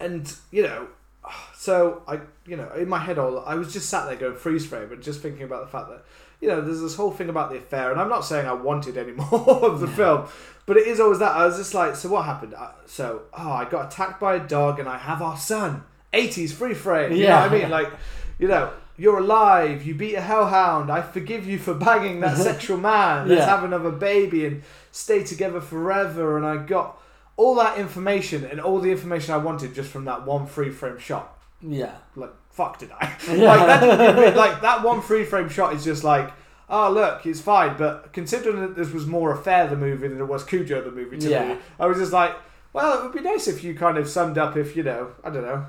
and you know, so I, you know, in my head, all I was just sat there going freeze frame, and just thinking about the fact that you know, there's this whole thing about the affair, and I'm not saying I wanted any more of the film, but it is always that. I was just like, so what happened? Uh, So, oh, I got attacked by a dog, and I have our son. 80s free frame. You know what I Yeah. mean? Like, you know. You're alive. You beat a hellhound. I forgive you for banging that sexual man. Let's Yeah. have another baby and stay together forever. And I got all that information and all the information I wanted just from that one free frame shot. Yeah. Like, fuck did I? Yeah. like, that didn't give me- like that one free frame shot is just like, oh look, it's fine. But considering that this was more a fair the movie than it was Cujo the movie to Yeah. me, I was just like, well, it would be nice if you kind of summed up if you know, I don't know,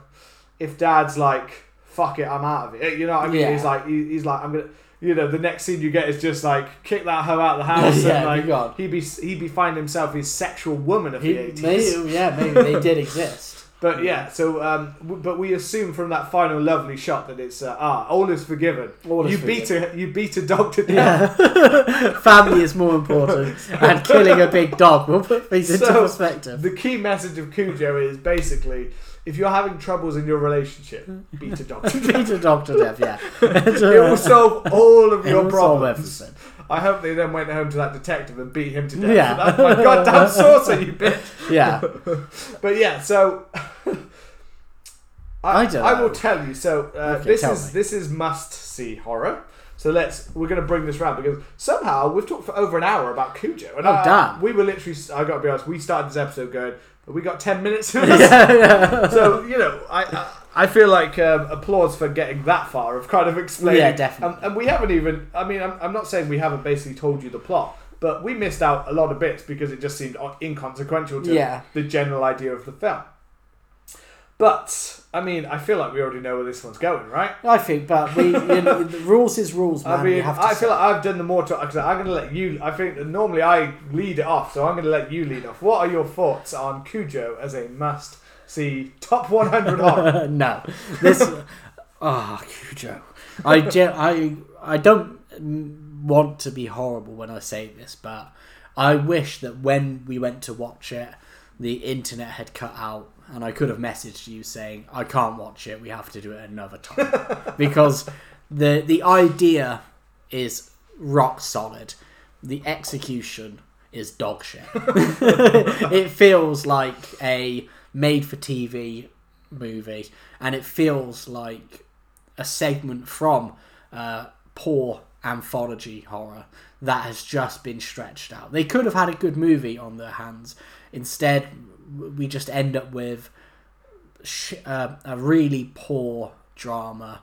if Dad's like, fuck it, I'm out of it. You know what I mean? Yeah. He's like, he, he's like, I'm gonna. You know, the next scene you get is just like kick that hoe out of the house, Yeah, and like gone. he'd be he'd be finding himself his sexual woman of He, the eighties. yeah, maybe they did exist. But yeah, so um, w- but we assume from that final lovely shot that it's uh, ah, all is forgiven. All is you beat a you beat a dog to death. Yeah. Family is more important, and killing a big dog will put things into perspective. The key message of Cujo is basically if you're having troubles in your relationship, beat a dog to death. Beat a dog to death, yeah. It will solve all of It your will solve problems. I hope they then went home to that detective and beat him to death. Yeah. That's my goddamn saucer, you bitch. Yeah. But yeah, so I, I don't I will tell you. So uh, Okay, this is me. this is must see horror. So let's we're going to bring this round because somehow we've talked for over an hour about Cujo. And Oh, I, damn. We were literally. I got to be honest. We started this episode going. We got ten minutes. of this." yeah, yeah. so you know, I I, I feel like um, applause for getting that far of kind of explaining. Yeah, definitely. And, and we haven't even. I mean, I'm, I'm not saying we haven't basically told you the plot, but we missed out a lot of bits because it just seemed inconsequential to Yeah. the general idea of the film. But I mean, I feel like we already know where this one's going, right? I think, but we you know, the rules is rules, man. I mean, have to I feel say. like I've done the more talk because I'm going to let you. I think that normally I lead it off, so I'm going to let you lead off. What are your thoughts on Cujo as a must-see top 100 horror? no, this. Ah, Cujo. I, ge- I, I don't want to be horrible when I say this, but I wish that when we went to watch it, the internet had cut out and I could have messaged you saying, I can't watch it, we have to do it another time. because the the idea is rock solid. The execution is dog shit. it feels like a made for TV movie and it feels like a segment from uh, poor anthology horror that has just been stretched out. They could have had a good movie on their hands. Instead, we just end up with sh- uh, a really poor drama.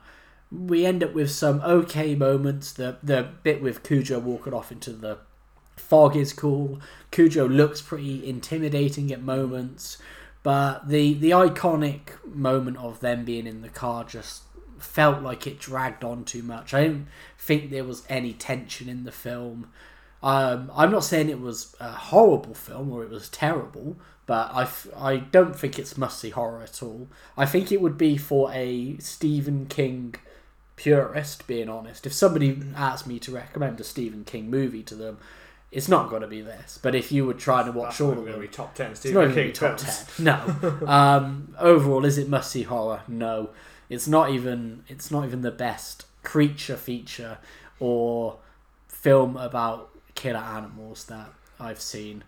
We end up with some okay moments. The the bit with Cujo walking off into the fog is cool. Cujo looks pretty intimidating at moments, but the the iconic moment of them being in the car just felt like it dragged on too much. I didn't think there was any tension in the film. Um, I'm not saying it was a horrible film or it was terrible, but I, f- I don't think it's must see horror at all. I think it would be for a Stephen King purist, being honest. If somebody asked me to recommend a Stephen King movie to them, it's not going to be this. But if you were trying to watch That's all of them, be top ten it's not going to be top films. ten. No. um, overall, is it must see horror? No. It's not even. It's not even the best creature feature or film about killer animals that I've seen.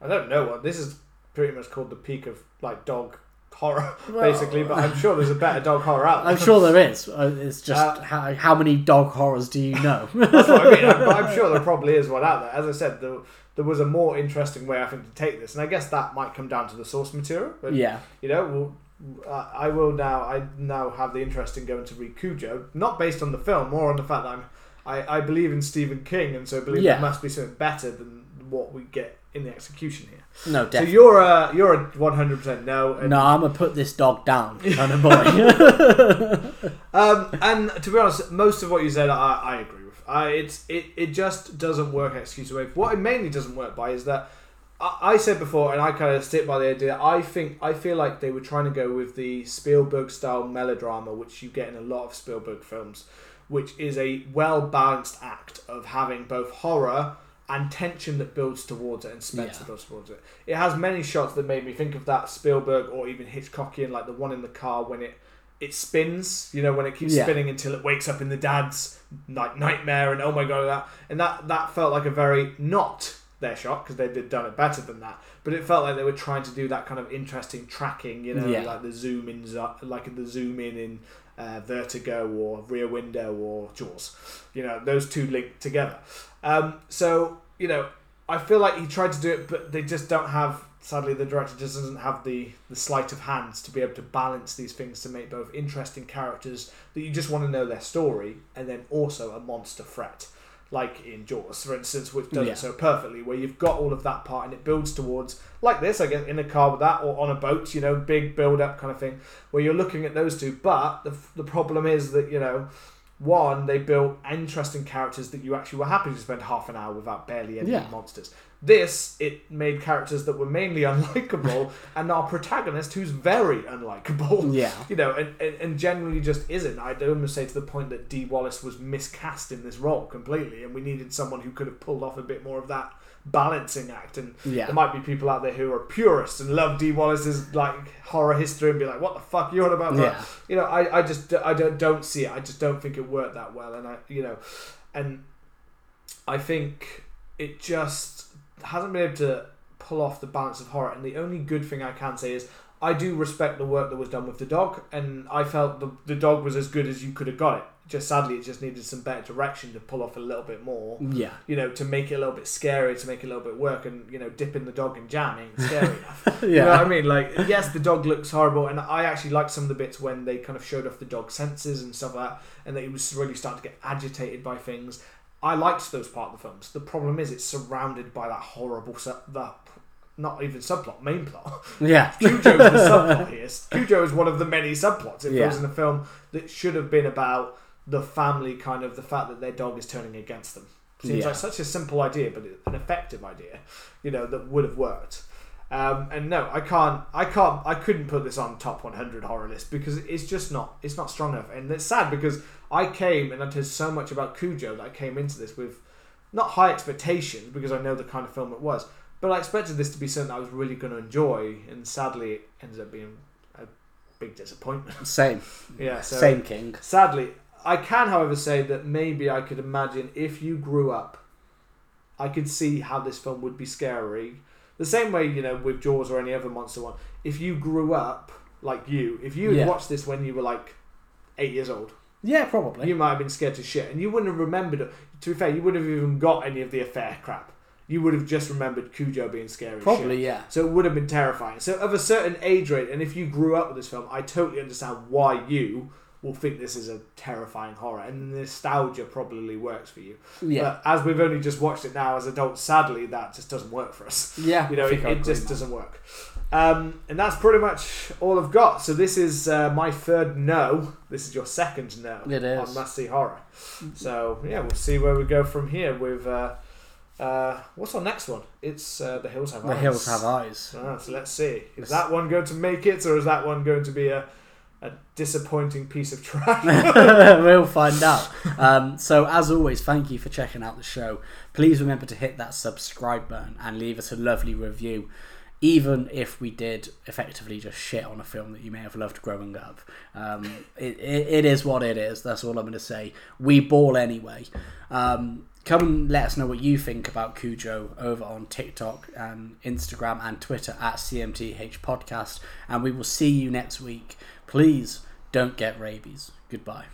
I don't know what this is. Pretty much called the peak of like dog horror, Well- basically. But I'm sure there's a better dog horror out there. I'm sure there is. Uh, It's just Uh, how, how many dog horrors do you know? That's what I mean. I'm, I'm sure there probably is one out there. As I said, there, there was a more interesting way I think to take this, and I guess that might come down to the source material. But yeah. you know, we'll, I will now. I now have the interest in going to read Cujo, not based on the film, more on the fact that I'm. I, I believe in Stephen King, and so I believe Yeah. there must be something better than what we get in the execution here. No, So you're a you're a 100 percent no. And, no, I'm gonna put this dog down, kind of boy. Um, and to be honest, most of what you said, I, I agree with. I, it's it, it just doesn't work excuse away. What it mainly doesn't work by is that I, I said before, and I kind of stick by the idea. I think I feel like they were trying to go with the Spielberg style melodrama, which you get in a lot of Spielberg films, which is a well balanced act of having both horror and tension that builds towards it and suspense Yeah. that builds towards it. It has many shots that made me think of that Spielberg or even Hitchcockian, like the one in the car when it it spins, you know, when it keeps Yeah. spinning until it wakes up in the dad's like nightmare, and oh my god, that and that that felt like a very not their shot because they'd done it better than that, but it felt like they were trying to do that kind of interesting tracking, you know, Yeah. like the zoom ins, like the zoom in in uh, Vertigo or Rear Window or Jaws, you know, those two linked together. Um, so you know, I feel like he tried to do it, but they just don't have. Sadly, the director just doesn't have the the sleight of hands to be able to balance these things to make both interesting characters that you just want to know their story, and then also a monster threat, like in Jaws, for instance, which does Yeah. it so perfectly, where you've got all of that part and it builds towards like this, I guess, in a car with that or on a boat, you know, big build up kind of thing, where you're looking at those two. But the the problem is that you know one, they built interesting characters that you actually were happy to spend half an hour without barely any Yeah. monsters. This, it made characters that were mainly unlikable and our protagonist who's very unlikable. yeah. You know, and, and, and generally just isn't. I'd almost say to the point that Dee Wallace was miscast in this role completely, and we needed someone who could have pulled off a bit more of that balancing act. And Yeah. there might be people out there who are purists and love Dee Wallace's like horror history and be like, "What the fuck are you on about?" But, Yeah. you know, I, I just I don't don't see it. I just don't think it worked that well, and I you know, and I think it just hasn't been able to pull off the balance of horror. And the only good thing I can say is I do respect the work that was done with the dog, and I felt the the dog was as good as you could have got it. Just sadly, it just needed some better direction to pull off a little bit more Yeah. you know, to make it a little bit scary, to make it a little bit work, and you know, dipping the dog in jam ain't scary enough. Yeah. You know what I mean? Like, yes, the dog looks horrible, and I actually liked some of the bits when they kind of showed off the dog's senses and stuff like that, and that he was really starting to get agitated by things. I liked those part of the films. The problem is, it's surrounded by that horrible, the not even subplot, main plot. Yeah. Cujo is the subplot here. Cujo is one of the many subplots. It Yeah. feels in a film that should have been about the family, kind of the fact that their dog is turning against them. Seems Yeah. like such a simple idea, but an effective idea, you know, that would have worked. Um, and no, I can't, I can't, I couldn't put this on top 100 horror list because it's just not, it's not strong enough. And it's sad because I came and I did so much about Cujo that I came into this with not high expectations because I know the kind of film it was, but I expected this to be something I was really going to enjoy, and sadly, it ended up being a big disappointment. Same. yeah, so Same king. sadly, I can, however, say that maybe I could imagine if you grew up, I could see how this film would be scary. The same way, you know, with Jaws or any other monster one. If you grew up like you, if you had Yeah. watched this when you were like eight years old, Yeah, probably. you might have been scared to shit, and you wouldn't have remembered. it. To be fair, you wouldn't have even got any of the affair crap. You would have just remembered Cujo being scary. as shit. Probably, yeah. So it would have been terrifying. So of a certain age rate, and if you grew up with this film, I totally understand why you will think this is a terrifying horror, and the nostalgia probably works for you. Yeah. But as we've only just watched it now as adults, sadly that just doesn't work for us. yeah. You know, it, it just man. doesn't work. Um, and that's pretty much all I've got. So this is uh, my third no. This is your second no. It is. on must see horror. So yeah, we'll see where we go from here with. Uh, uh, what's our next one? It's uh, the hills have The eyes. The Hills have eyes. Ah, so let's see. Is that one going to make it, or is that one going to be a, a disappointing piece of trash? we'll find out. Um, so, as always, thank you for checking out the show. Please remember to hit that subscribe button and leave us a lovely review, even if we did effectively just shit on a film that you may have loved growing up. Um, it, it, it is what it is. That's all I'm going to say. We ball anyway. Um, come and let us know what you think about Cujo over on TikTok and Instagram and Twitter at CMTH Podcast. And we will see you next week. Please don't get rabies. Goodbye.